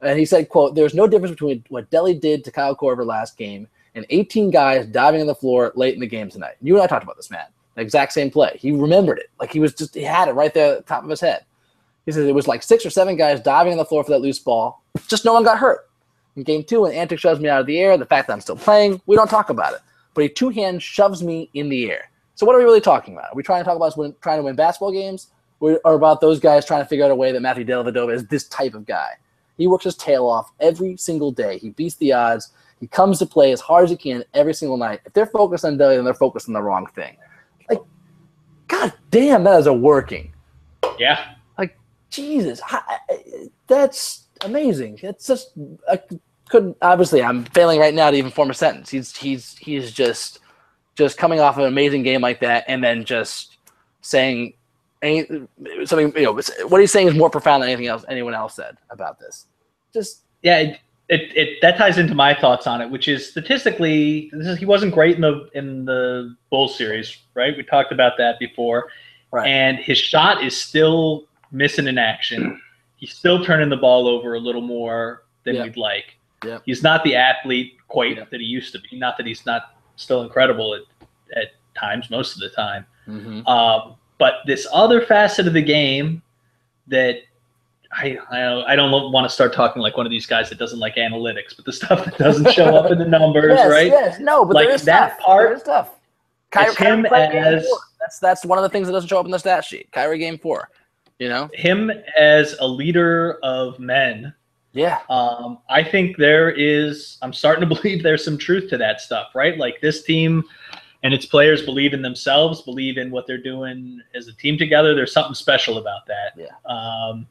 And he said, "quote There's no difference between what Delly did to Kyle Korver last game and 18 guys diving on the floor late in the game tonight. You and I talked about this, man. The exact same play. He remembered it, like he was just he had it right there at the top of his head. He says it was like six or seven guys diving on the floor for that loose ball. Just no one got hurt. In game two, when Antic shoves me out of the air, the fact that I'm still playing, we don't talk about it. But he two hand shoves me in the air. So what are we really talking about? Are we trying to talk about win, trying to win basketball games, or, or about those guys trying to figure out a way that Matthew Dellavedova is this type of guy? He works his tail off every single day. He beats the odds. He comes to play as hard as he can every single night. If they're focused on Delly, then they're focused on the wrong thing. Like, god damn, that is a working. Yeah. Like, Jesus, I- I- that's amazing. It's just I couldn't. Obviously, I'm failing right now to even form a sentence. He's he's he's just just coming off an amazing game like that, and then just saying any, something. You know, what he's saying is more profound than anything else anyone else said about this. Just Yeah, it, it, it that ties into my thoughts on it, which is statistically, this is, he wasn't great in the in the Bulls series, right? We talked about that before, Right. and his shot is still missing in action. He's still turning the ball over a little more than Yeah. we'd like. Yeah. He's not the athlete quite Yeah. that he used to be. Not that he's not still incredible at at times, most of the time. Um, but this other facet of the game that I I don't, I don't want to start talking like one of these guys that doesn't like analytics, but the stuff that doesn't show up in the numbers, yes, right? yes, no, but Like, there is that stuff. part- there is stuff. It's him as- four. that's that's one of the things that doesn't show up in the stat sheet. Kyrie game four. You know, Him as a leader of men, yeah, um, I think there is. I'm starting to believe there's some truth to that stuff, right? Like this team and its players believe in themselves, believe in what they're doing as a team together. There's something special about that. Yeah. Um,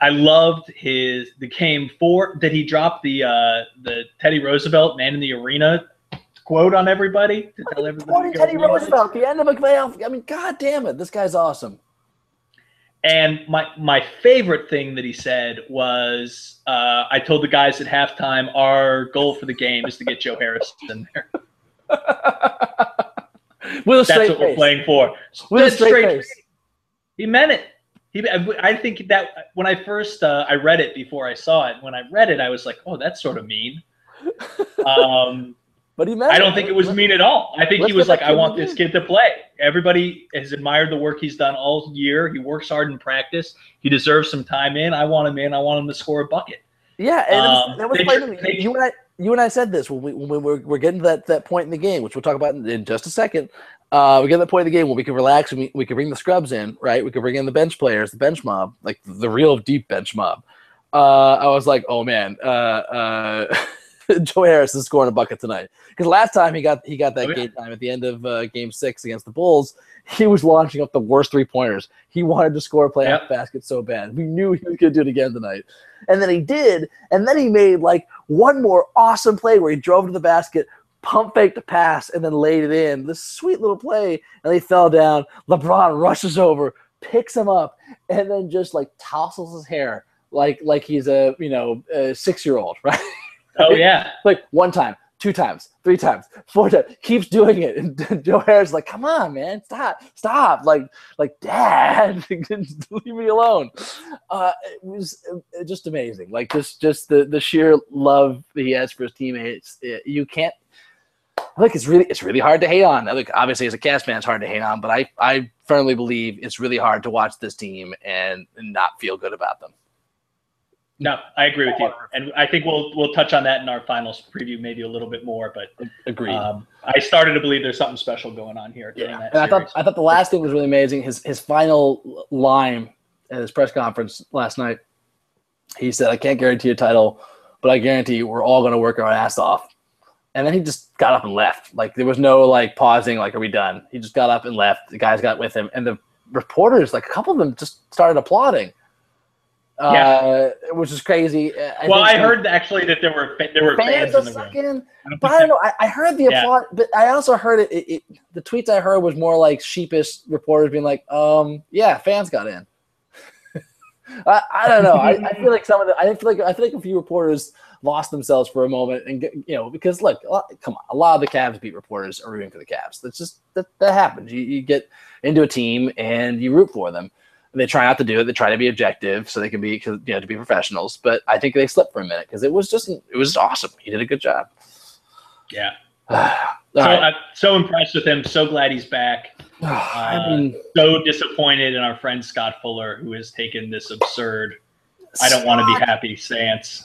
I- loved his the game four that he dropped the uh, the Teddy Roosevelt man in the arena quote on everybody to tell everybody. Quoting to Teddy. Roosevelt, the end of a playoff. I mean, god damn it, this guy's awesome. And my my favorite thing that he said was, uh, I told the guys at halftime, our goal for the game is to get Joe Harris in there. With a That's straight what we're playing for. With a Dead straight, face. He meant it. He, I think that when I first uh, I read it before I saw it, when I read it, I was like, oh, that's sort of mean. Um, But he meant I don't think it was mean at all. I think Let's he was like, I want this the kid to play. Everybody has admired the work he's done all year. He works hard in practice. He deserves some time in. I want him in. I want him to score a bucket. Yeah, and it was, Um, that was they played tr- they- You and I, you and I said this when we when we were, we're getting to that that point in the game, which we'll talk about in, in just a second. Uh, we get to that point in the game where we can relax and we, we can bring the scrubs in, right? We can bring in the bench players, the bench mob, like the real deep bench mob. Uh, I was like, oh man, uh, Joe Harris is scoring a bucket tonight because last time he got he got that Oh, yeah. game time at the end of uh, Game Six against the Bulls. He was launching up the worst three pointers. He wanted to score a playoff Yep. basket basket so bad. We knew he was going to do it again tonight. And then he did. And then he made like one more awesome play where he drove to the basket, pump faked the pass, and then laid it in. This sweet little play. And he fell down. LeBron rushes over, picks him up, and then just like tousles his hair like like he's a you know a six year old, right? Oh yeah. like one time, two times, three times, four times, keeps doing it. And Joe Harris is like, come on, man, stop, stop. Like, like, dad, leave me alone. Uh, it was uh, just amazing. Like just just the the sheer love he has for his teammates. It- you can't look, it's really it's really hard to hate on. Look, obviously as a Cavs man, it's hard to hate on, but I I firmly believe it's really hard to watch this team and not feel good about them. No, I agree with you, and I think we'll we'll touch on that in our finals preview, maybe a little bit more. But Agreed. um, I started to believe there's something special going on here. yeah, that and I thought. I thought the last thing was really amazing. His his final line at his press conference last night. He said, "I can't guarantee a title, but I guarantee we're all going to work our ass off." And then he just got up and left. Like there was no like pausing. Like, are we done? He just got up and left. The guys got with him, and the reporters, like a couple of them, just started applauding. Uh, which is crazy. I well, I heard actually that there were there were fans fans, in the room. sucking. I But I don't know. I, I heard the Yeah. applaud, but I also heard it, it, it. The tweets I heard was more like sheepish reporters being like, "Um, yeah, fans got in." I, I don't know. I, I feel like some of the. I feel like I feel like a few reporters lost themselves for a moment, and you know, because look, a lot, come on, a lot of the Cavs beat reporters are rooting for the Cavs. That's just that that happens. You you get into a team and you root for them. They try not to do it. They try to be objective so they can be, you know, to be professionals. But I think they slipped for a minute because it was just, it was awesome. He did a good job. Yeah. So right. I'm so impressed with him. So glad he's back. I mean, So disappointed in our friend Scott Fuller, who has taken this absurd. I don't want to be happy stance.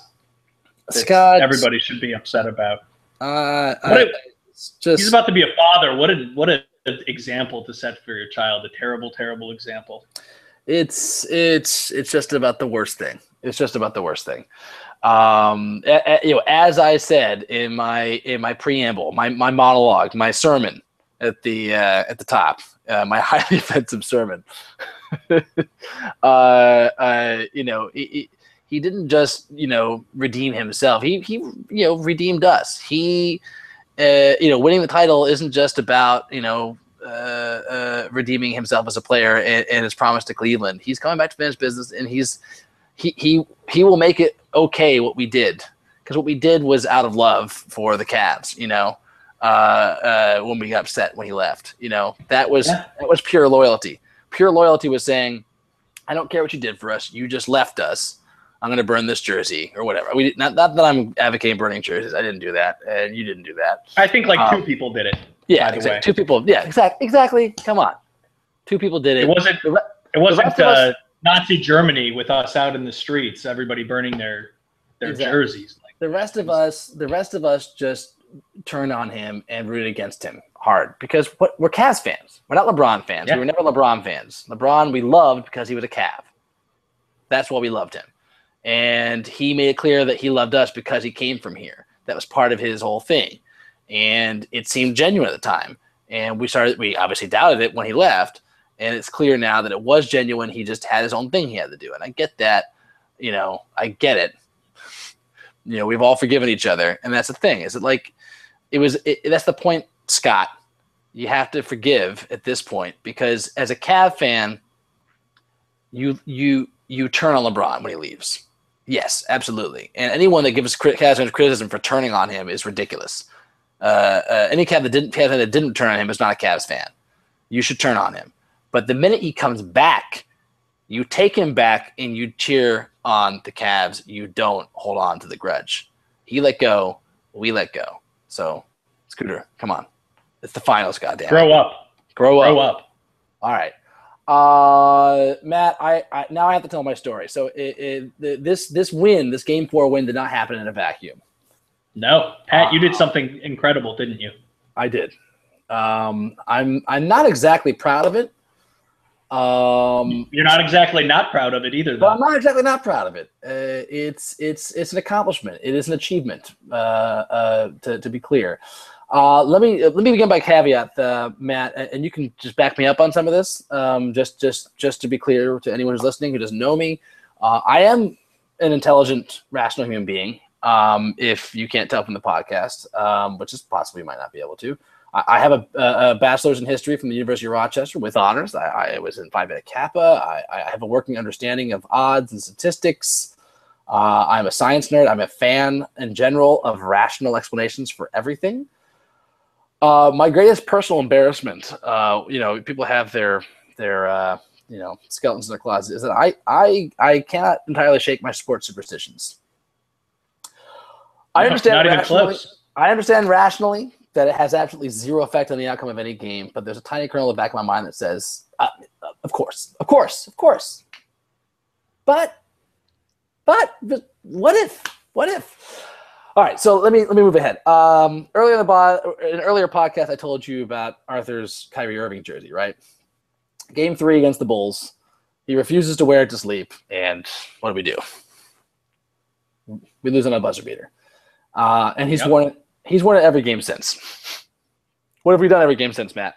Scott. Everybody should be upset about. Uh, I- a- just He's about to be a father. What a what a example to set for your child. A terrible, terrible example. It's it's it's just about the worst thing. It's just about the worst thing. Um, a- a- you know, as I said in my in my preamble, my my monologue, my sermon at the uh, at the top, uh, my highly offensive sermon. uh, uh, you know, he, he- didn't just you know redeem himself. He he you know redeemed us. He uh, you know winning the title isn't just about you know uh, uh, redeeming himself as a player and, and his promise to Cleveland. He's coming back to finish business, and he's he he he will make it okay what we did because what we did was out of love for the Cavs. You know, uh, uh, when we got upset when he left. You know, that was Yeah. that was pure loyalty. Pure loyalty was saying, I don't care what you did for us. You just left us. I'm going to burn this jersey or whatever. We not not that I'm advocating burning jerseys. I didn't do that, and you didn't do that. I think like Um, two people did it. Yeah, exactly. way. Two people. Yeah, exactly. Exactly. Come on, two people did it. It wasn't. It wasn't us- uh, Nazi Germany with us out in the streets, everybody burning their their Exactly. jerseys. Like, the rest of us, the rest of us, just turned on him and rooted against him hard because what we're Cavs fans. We're not LeBron fans. Yeah. We were never LeBron fans. LeBron we loved because he was a Cav. That's why we loved him, and he made it clear that he loved us because he came from here. That was part of his whole thing, and it seemed genuine at the time. And we started. We obviously doubted it when he left, and it's clear now that it was genuine. He just had his own thing he had to do, and I get that. You know, I get it you know we've all forgiven each other and that's the thing is it like it was it, that's the point scott you have to forgive at this point because as a Cav fan you you you turn on lebron when he leaves yes absolutely and anyone that gives Cavs criticism for turning on him is ridiculous uh, uh, any Cav that didn't Cav that didn't turn on him is not a Cavs fan you should turn on him but the minute he comes back you take him back and you cheer on the Cavs. You don't hold on to the grudge. He let go. We let go. So, Scooter, come on. It's the finals, goddamn. grow up, Grow up. grow up. All right. Uh, Matt, I, I now I have to tell my story. So it, it, the, this this win, this game four win, did not happen in a vacuum. No, Pat, you Ah. did something incredible, didn't you? I did. Um, I'm I'm not exactly proud of it. Um, You're not exactly not proud of it either, But I'm not exactly not proud of it. Uh, it's it's it's an accomplishment. It is an achievement. Uh, uh, to to be clear, uh, let me let me begin by caveat, uh, Matt, and and you can just back me up on some of this. Um, just just just to be clear to anyone who's listening who doesn't know me, uh, I am an intelligent, rational human being. Um, if you can't tell from the podcast, um, which is possibly you might not be able to. I I have a, a bachelor's in history from the University of Rochester with honors. I, I was in Phi Beta Kappa. I, I have a working understanding of odds and statistics. Uh, I'm a science nerd. I'm a fan in general of rational explanations for everything. Uh, my greatest personal embarrassment, uh, you know, people have their their uh, you know skeletons in their closet, is that I I I cannot entirely shake my sports superstitions. I understand rationally. I understand rationally that it has absolutely zero effect on the outcome of any game, but there's a tiny kernel in the back of my mind that says, uh, of course, of course, of course. But But, but what if? What if? All right, so let me let me move ahead. Um, earlier in the bo- in an earlier podcast, I told you about Arthur's Kyrie Irving jersey, right? Game three against the Bulls, he refuses to wear it to sleep, and what do we do? We lose on a buzzer beater, uh, and he's Yep. worn it. He's won it every game since. What have we done every game since, Matt?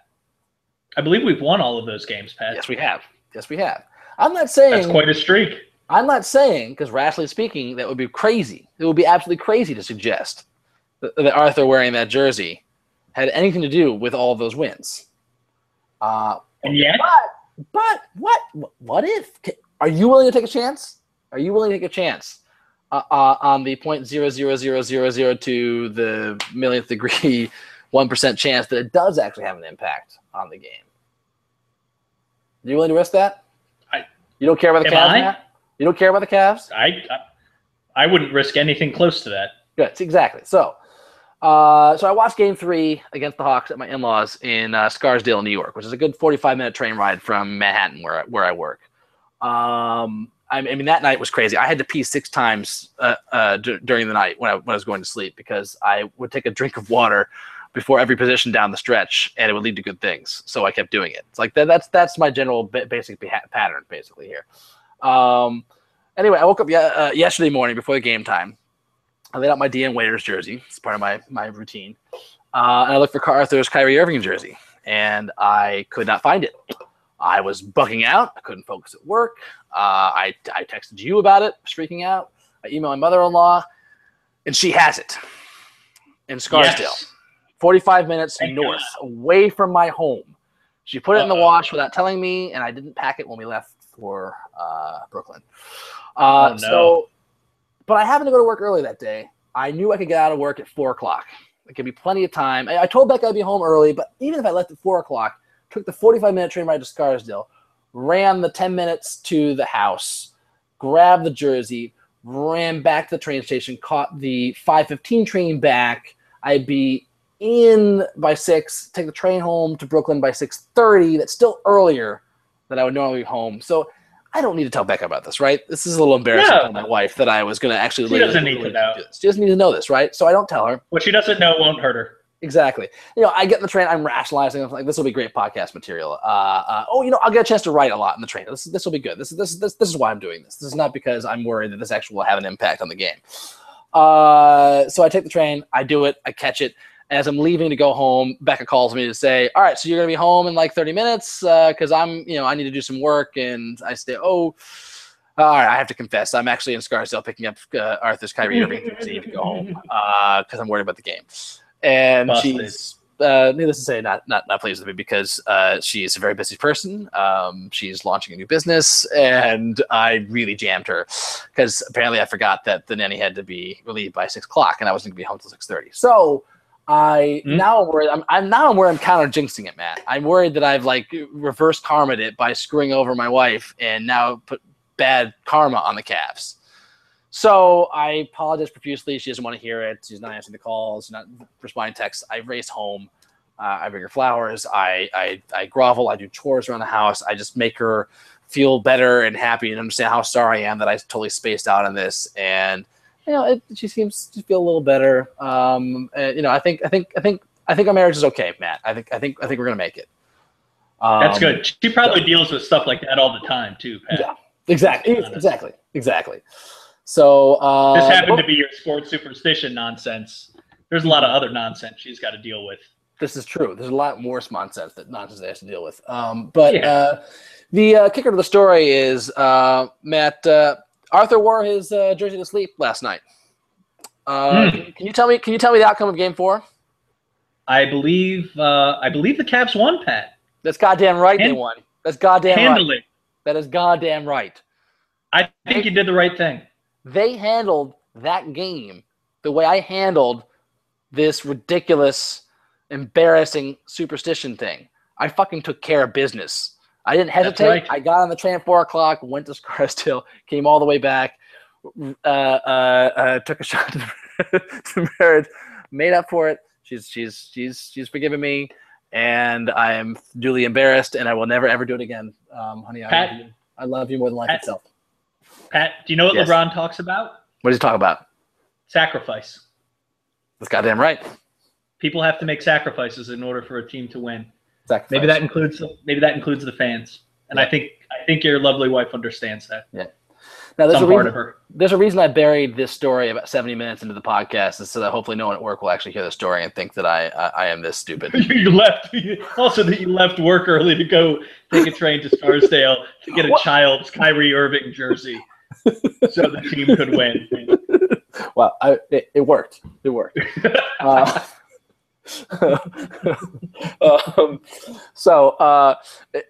I believe we've won all of those games, Pat. Yes, we have. Yes, we have. I'm not saying That's quite a streak. I'm not saying, because rationally speaking, that would be crazy. It would be absolutely crazy to suggest that, that Arthur wearing that jersey had anything to do with all of those wins. Uh, And yet, but what? What if? Are you willing to take a chance? Are you willing to take a chance uh, uh, on the point zero zero zero zero zero to the millionth degree, one percent chance that it does actually have an impact on the game? Are you willing to risk that? I- you don't care about the Cavs, I? You don't care about the Cavs? I, I I wouldn't risk anything close to that. Good, exactly. So, uh, so I watched Game Three against the Hawks at my in-laws in uh, Scarsdale, New York, which is a good forty-five minute train ride from Manhattan, where I, where I work. Um, I mean, that night was crazy. I had to pee six times uh, uh, d- during the night when I, when I was going to sleep because I would take a drink of water before every position down the stretch, and it would lead to good things. So I kept doing it. It's like that, that's that's my general ba- basic beha- pattern, basically here. Um, anyway, I woke up ye- uh, yesterday morning before the game time. I laid out my Dion Waiters jersey. It's part of my my routine. Uh, and I looked for Car- Arthur's Kyrie Irving jersey, and I could not find it. I was bugging out. I couldn't focus at work. Uh, I I texted you about it, freaking out. I emailed my mother-in-law, and she has it in Scarsdale. Yes. 45 minutes Thank north, away from my home. She put it in the wash without telling me, and I didn't pack it when we left for uh, Brooklyn. Uh, Oh, no. So, but I happened to go to work early that day. I knew I could get out of work at four o'clock. It could be plenty of time. I, I told Becca I'd be home early, but even if I left at four o'clock, took the 45 minute train ride to Scarsdale, ran the 10 minutes to the house, grabbed the jersey, ran back to the train station, caught the 515 train back. I'd be in by six, take the train home to Brooklyn by 6:30. That's still earlier than I would normally be home. So I don't need to tell Becca about this, right? This is a little embarrassing No. to my wife that I was going to actually. Leave. She doesn't need to know. do. She doesn't need to know this, right? So I don't tell her. What she doesn't know won't hurt her. Exactly. You know, I get in the train. I'm rationalizing. I'm like, this will be great podcast material. Uh, uh, oh, you know, I'll get a chance to write a lot in the train. This this will be good. This is this this this is why I'm doing this. This is not because I'm worried that this actually will have an impact on the game. Uh, so I take the train. I do it. I catch it. As I'm leaving to go home, Becca calls me to say, "All right, so you're gonna be home in like 30 minutes because I'm, you know, I need to do some work." And I say, "Oh." All right, I have to confess, I'm actually in Scarsdale picking up uh, Arthur's Kyrie Irving to go home because I'm worried about the game. And Busted. she's, uh, needless to say, not not not pleased with me because uh, she's a very busy person. Um, she's launching a new business, and I really jammed her because apparently I forgot that the nanny had to be relieved by six o'clock, and I wasn't going to be home till six thirty. So. I Hmm. now I'm worried. I'm, I'm now I'm worried I'm counter jinxing it, Matt. I'm worried that I've like reverse karma it by screwing over my wife and now put bad karma on the Cavs. So I apologize profusely. She doesn't want to hear it. She's not answering the calls, not responding to texts. I race home. Uh, I bring her flowers. I, I I grovel. I do chores around the house. I just make her feel better and happy and understand how sorry I am that I totally spaced out on this. And you know, it, she seems to feel a little better. Um, and, you know, I think I think I think I think our marriage is okay, Matt. I think I think I think we're gonna make it. Um, That's good. She probably deals with stuff like that all the time too, Pat. Yeah. Exactly. Exactly. Exactly. So uh, This happened to be your sports superstition nonsense. There's a lot of other nonsense she's got to deal with. this is true. There's a lot more nonsense that nonsense they have to deal with. Um, but Yeah. uh, the uh, kicker to the story is uh, Matt uh, Arthur wore his uh, jersey to sleep last night. Uh, Hmm. can, you tell me? Can you tell me the outcome of Game Four? I believe uh, I believe the Cavs won, Pat. That's goddamn right. they won. That's goddamn right. Handily. That is goddamn right. I think you did the right thing. They handled that game the way I handled this ridiculous, embarrassing superstition thing. I fucking took care of business. I didn't hesitate. right. I got on the train at four o'clock, went to Scarsdale, came all the way back, uh, uh, uh, took a shot to, to marriage, made up for it. She's she's she's she's forgiven me, and I am duly embarrassed, and I will never ever do it again, um, honey. I love you. I love you more than life Pat- itself. Pat, do you know what Yes. LeBron talks about? What does he talk about? Sacrifice. That's goddamn right. People have to make sacrifices in order for a team to win. Sacrifice. Maybe that includes maybe that includes the fans. And I think I think your lovely wife understands that. Yeah. Now there's a Some part reason, of her. there's a reason I buried this story about 70 minutes into the podcast, is so that hopefully no one at work will actually hear the story and think that I I, I am this stupid. you left also that you left work early to go take a train to Scarsdale to get a What? child's Kyrie Irving jersey so the team could win. well, I, it, it worked. It worked. Uh, um, so, uh,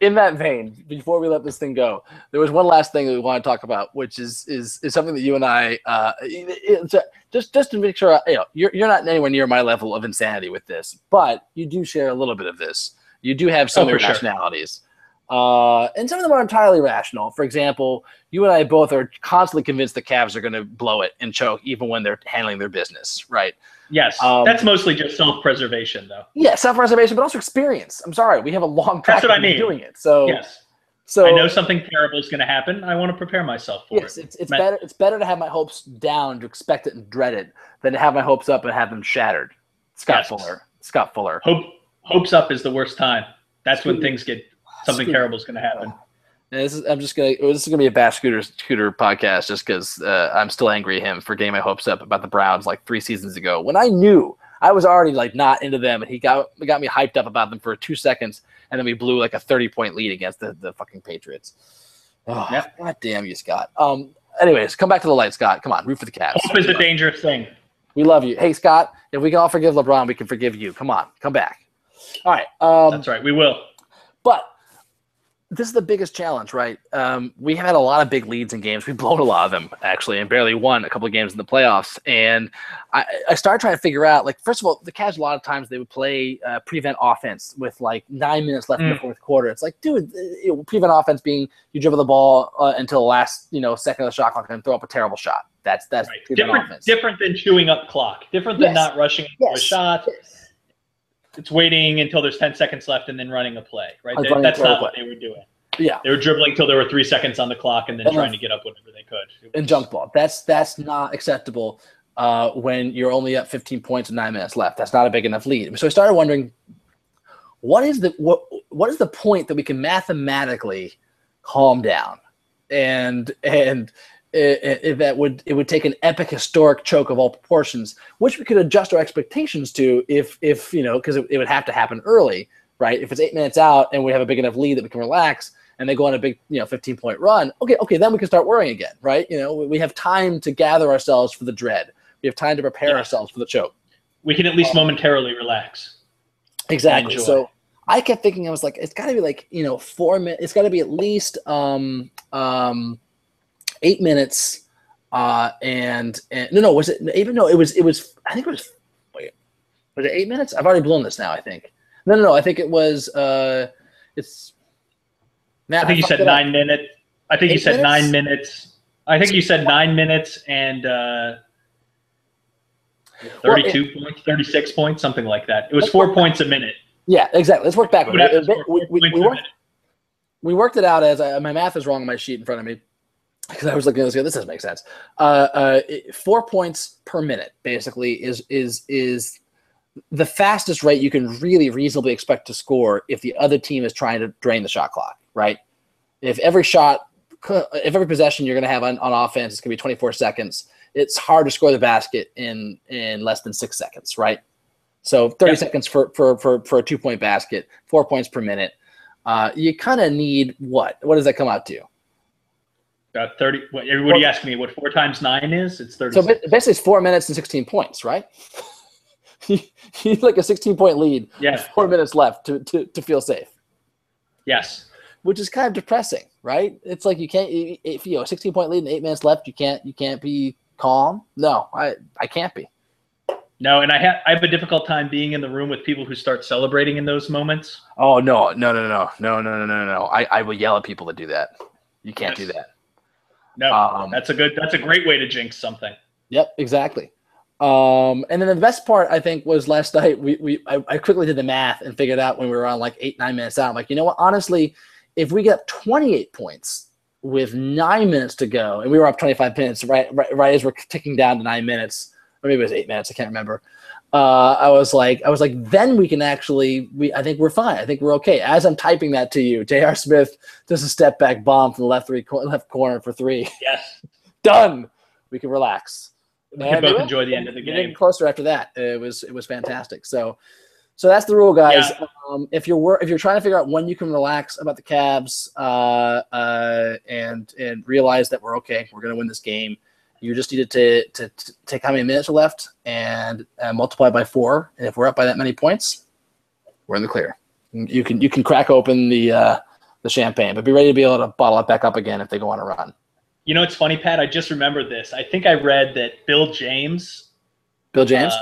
in that vein, before we let this thing go, there was one last thing that we want to talk about, which is is, is something that you and I, uh, a, just just to make sure, you know, you're you're not anywhere near my level of insanity with this, but you do share a little bit of this. You do have some Oh, for sure. Uh, and some of them are entirely rational. For example, you and I both are constantly convinced the Cavs are going to blow it and choke, even when they're handling their business, right? Yes, Um, that's mostly just self-preservation, though. Yeah, self-preservation, but also experience. I'm sorry, we have a long track That's what I mean. doing it. So, Yes, so I know something terrible is going to happen. I want to prepare myself for yes, it. it's it's Ma- better it's better to have my hopes down to expect it and dread it than to have my hopes up and have them shattered. Scott Yes. Fuller. Scott Fuller. Hope hopes up is the worst time. That's when things get something terrible is going to happen. And this is, I'm just gonna. This is gonna be a bash scooter scooter podcast, just because uh, I'm still angry at him for getting my hopes up about the Browns like three seasons ago when I knew I was already like not into them, and he got got me hyped up about them for two seconds, and then we blew like a 30 point lead against the, the fucking Patriots. Oh, Yep. God damn you, Scott. Um. Anyways, come back to the light, Scott. Come on, root for the Cavs. Hope is a dangerous thing. We love you. Hey, Scott. If we can all forgive LeBron, we can forgive you. Come on, come back. All right. Um, That's right. We will. but this is the biggest challenge, right? Um, we had a lot of big leads in games. We've blown a lot of them actually, and barely won a couple of games in the playoffs. And I, I started trying to figure out, like, first of all, the Cavs a lot of times they would play uh, prevent offense with like nine minutes left in the Mm. fourth quarter. It's like, dude, uh, you know, prevent offense being you dribble the ball uh, until the last you know second of the shot clock and throw up a terrible shot. That's that's Right. Different, offense. different than chewing up clock. Different than Yes. not rushing into a Yes. It's waiting until there's 10 seconds left and then running a play, right? They- that's not what they were doing. Yeah. They were dribbling until there were three seconds on the clock and then And trying to get up whenever they could. It and was- junk ball. That's that's not acceptable uh, when you're only up 15 points and nine minutes left. That's not a big enough lead. So I started wondering, what is the what what is the point that we can mathematically calm down, and and that would it would take an epic historic choke of all proportions, which we could adjust our expectations to if if you know because it, it would have to happen early, right? If it's eight minutes out and we have a big enough lead that we can relax, and they go on a big, you know, 15 point run, okay, okay, then we can start worrying again, right? You know, we- we have time to gather ourselves for the dread. We have time to prepare Yeah. ourselves for the choke. we can at least momentarily relax. Exactly. So I kept thinking, I was like, it's got to be like, you know, four minutes. It's got to be at least um, um, eight minutes. Uh, and, and no, no, was it even? No, it was, it was, I think it was, wait, was it eight minutes? I've already blown this now, I think. No, no, no. I think it was, uh, it's, Matt, I think you said nine minutes. I think you said minutes? nine minutes. I think you said nine minutes and uh, Well, it- 32 points, 36 points, something like that. It was four points a minute. Yeah, exactly. Let's work backwards. We, we, we, worked, we worked it out as I, my math is wrong on my sheet in front of me because I was looking at this. This doesn't make sense. Uh, uh, four points per minute basically is is is the fastest rate you can really reasonably expect to score if the other team is trying to drain the shot clock. Right? If every shot, if every possession you're going to have on, on offense is going to be 24 seconds, it's hard to score the basket in in less than six seconds. Right? So 30 Yep. seconds for for for, for a two point basket, four points per minute. Uh, you kind of need what? What does that come out to? Uh, 30. What, everybody asked me what four times nine is. It's 30. So basically, it's four minutes and 16 points, right? you need like a 16 point lead, yeah. four minutes left to, to, to feel safe, Yes. which is kind of depressing, right? It's like you can't, if you know, a 16 point lead and eight minutes left, you can't, you can't be calm. No, I, I can't be. No, and I have I have a difficult time being in the room with people who start celebrating in those moments. Oh no, no, no, no, no, no, no, no, no. I, I will yell at people that do that. You can't do that. No, Um, that's a good. That's a great way to jinx something. Yep, exactly. Um, and then the best part I think was last night we, we I, I quickly did the math and figured out when we were on like eight nine minutes out. I'm like, you know what? Honestly, if we get 28 points, with nine minutes to go, and we were up 25 minutes right, right, right as we're ticking down to nine minutes, or maybe it was eight minutes. I can't remember. Uh, I was like, I was like, then we can actually, we, I think we're fine. I think we're okay. As I'm typing that to you, J.R. Smith does a step back bomb from the left three left corner for three. Yes. Done. We can relax. We can And both enjoy the end of the game. Getting closer after that. It was it was fantastic. So so that's the rule, guys. Yeah. Um, if you're wor- if you're trying to figure out when you can relax about the Cavs uh, uh, and and realize that we're okay, we're gonna win this game. You just needed to, to, to take how many minutes are left and uh, multiply by four. And if we're up by that many points, we're in the clear. You can you can crack open the uh, the champagne, but be ready to be able to bottle it back up again if they go on a run. You know, it's funny, Pat. I just remembered this. I think I read that Bill James, Bill James, uh,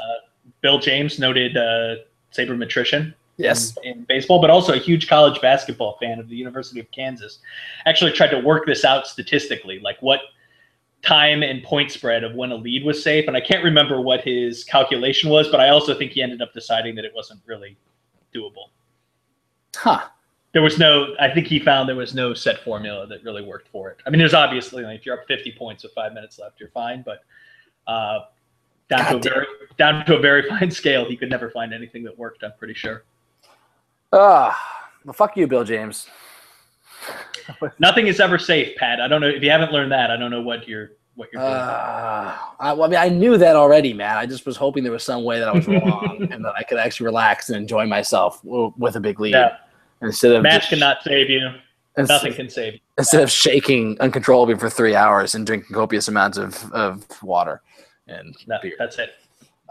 Bill James, noted uh, sabermetrician yes, in, in baseball, but also a huge college basketball fan of the University of Kansas, actually tried to work this out statistically, like what time and point spread of when a lead was safe. And I can't remember what his calculation was, but I also think he ended up deciding that it wasn't really doable. huh? There was no, I think he found there was no set formula that really worked for it. I mean, there's obviously, like, if you're up 50 points with five minutes left, you're fine, but uh, down to a damn. very down to a very fine scale, he could never find anything that worked. I'm pretty sure. Ah, well, fuck you, Bill James. Nothing is ever safe, Pat. I don't know if you haven't learned that. I don't know what you're what you're doing. Uh, I, well, I mean, I knew that already, man. I just was hoping there was some way that I was wrong and that I could actually relax and enjoy myself with a big lead yeah, instead of match just- cannot save you. Nothing can save you. instead of shaking uncontrollably for three hours and drinking copious amounts of, of water and No, beer. that's it.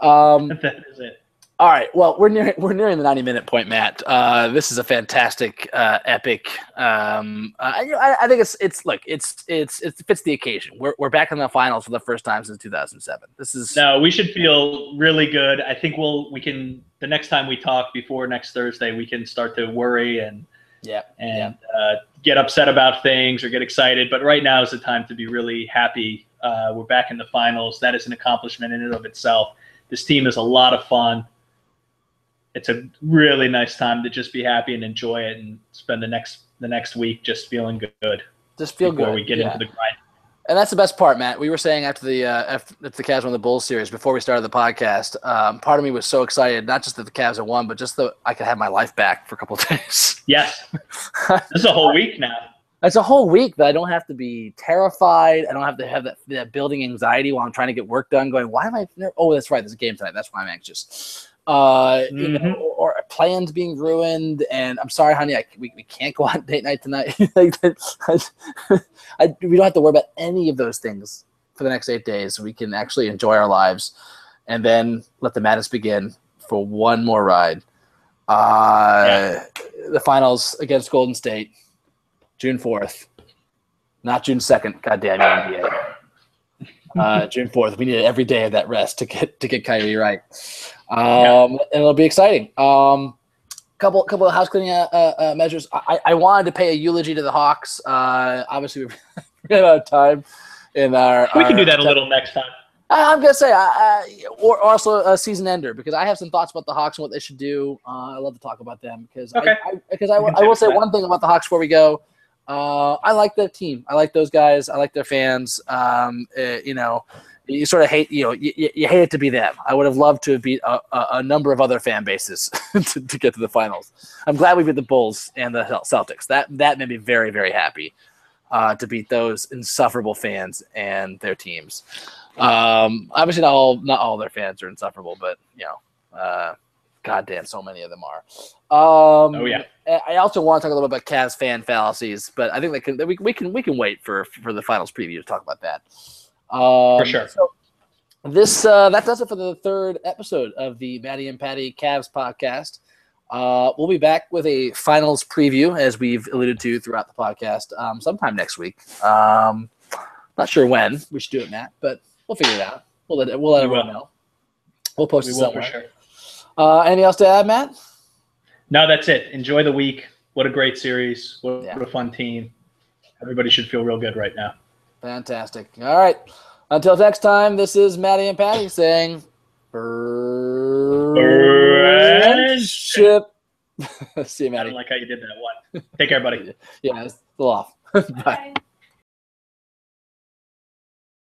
Um, that is it. All right. Well, we're near we're nearing the ninety minute point, Matt. Uh, this is a fantastic, uh, epic. Um, uh, I, I- think it's it's look it's it's it fits the occasion. We're we're back in the finals for the first time since two thousand seven. This is No, we should feel really good. I think we'll we can the next time we talk before next Thursday, we can start to worry and yeah and uh, get upset about things or get excited. But right now is the time to be really happy. Uh, we're back in the finals. That is an accomplishment in and of itself. This team is a lot of fun. It's a really nice time to just be happy and enjoy it and spend the next the next week just feeling good just feel before good. we get Yeah. into the grind. And that's the best part, Matt. We were saying after the uh, after the Cavs won the Bulls series before we started the podcast. Um, part of me was so excited, not just that the Cavs had won, but just that I could have my life back for a couple of days. Yes, this is a whole week now. It's a whole week that I don't have to be terrified. I don't have to have that, that building anxiety while I'm trying to get work done. Going, why am I? Oh, that's right. There's a game tonight. That's why I'm anxious. Uh, you know, Mhm. or, or plans being ruined. And I'm sorry, honey. I, we, we can't go on date night tonight. like, I, I, we don't have to worry about any of those things for the next eight days. We can actually enjoy our lives, and then let the madness begin for one more ride. Uh, The finals against Golden State. June fourth, not June second. Goddamn you, NBA. Uh, June fourth. We needed every day of that rest to get to get Kyrie right, um, and it'll be exciting. Um, couple couple of house cleaning uh, uh, uh, measures. I, I wanted to pay a eulogy to the Hawks. Uh, obviously, we ran out of time in our. We can do that a little next time. I- I'm gonna say, or also a season ender because I have some thoughts about the Hawks and what they should do. Uh, I love to talk about them because Okay. I, I, because I, We I will say one thing about the Hawks before we go. Uh, I like their team. I like those guys. I like their fans. Um, uh, you know, you sort of hate. You know, you, you hate it to be them. I would have loved to have beat a, a, a number of other fan bases to, to get to the finals. I'm glad we beat the Bulls and the Celtics. That that made me very very happy uh, to beat those insufferable fans and their teams. Um, obviously, not all not all their fans are insufferable, but you know, uh, goddamn, so many of them are. Um, Oh yeah. I I also want to talk a little bit about Cavs fan fallacies, but I think that can that we, we can we can wait for for the finals preview to talk about that. Um, For sure. So this uh, that does it for the third episode of the Maddie and Patty Cavs podcast. Uh, we'll be back with a finals preview, as we've alluded to throughout the podcast, um, sometime next week. Um, not sure when we should do it, Matt, but we'll figure it out. We'll let we'll let We everyone will. know. We'll post We it somewhere. sure. Uh, anything else to add, Matt? No, that's it. Enjoy the week. What a great series. What, Yeah. what a fun team. Everybody should feel real good right now. Fantastic. All right. Until next time, this is Maddie and Patty saying, friendship. See you, Maddie. don't like how you did that one. Take care, buddy. Yeah, it's a little off. Bye.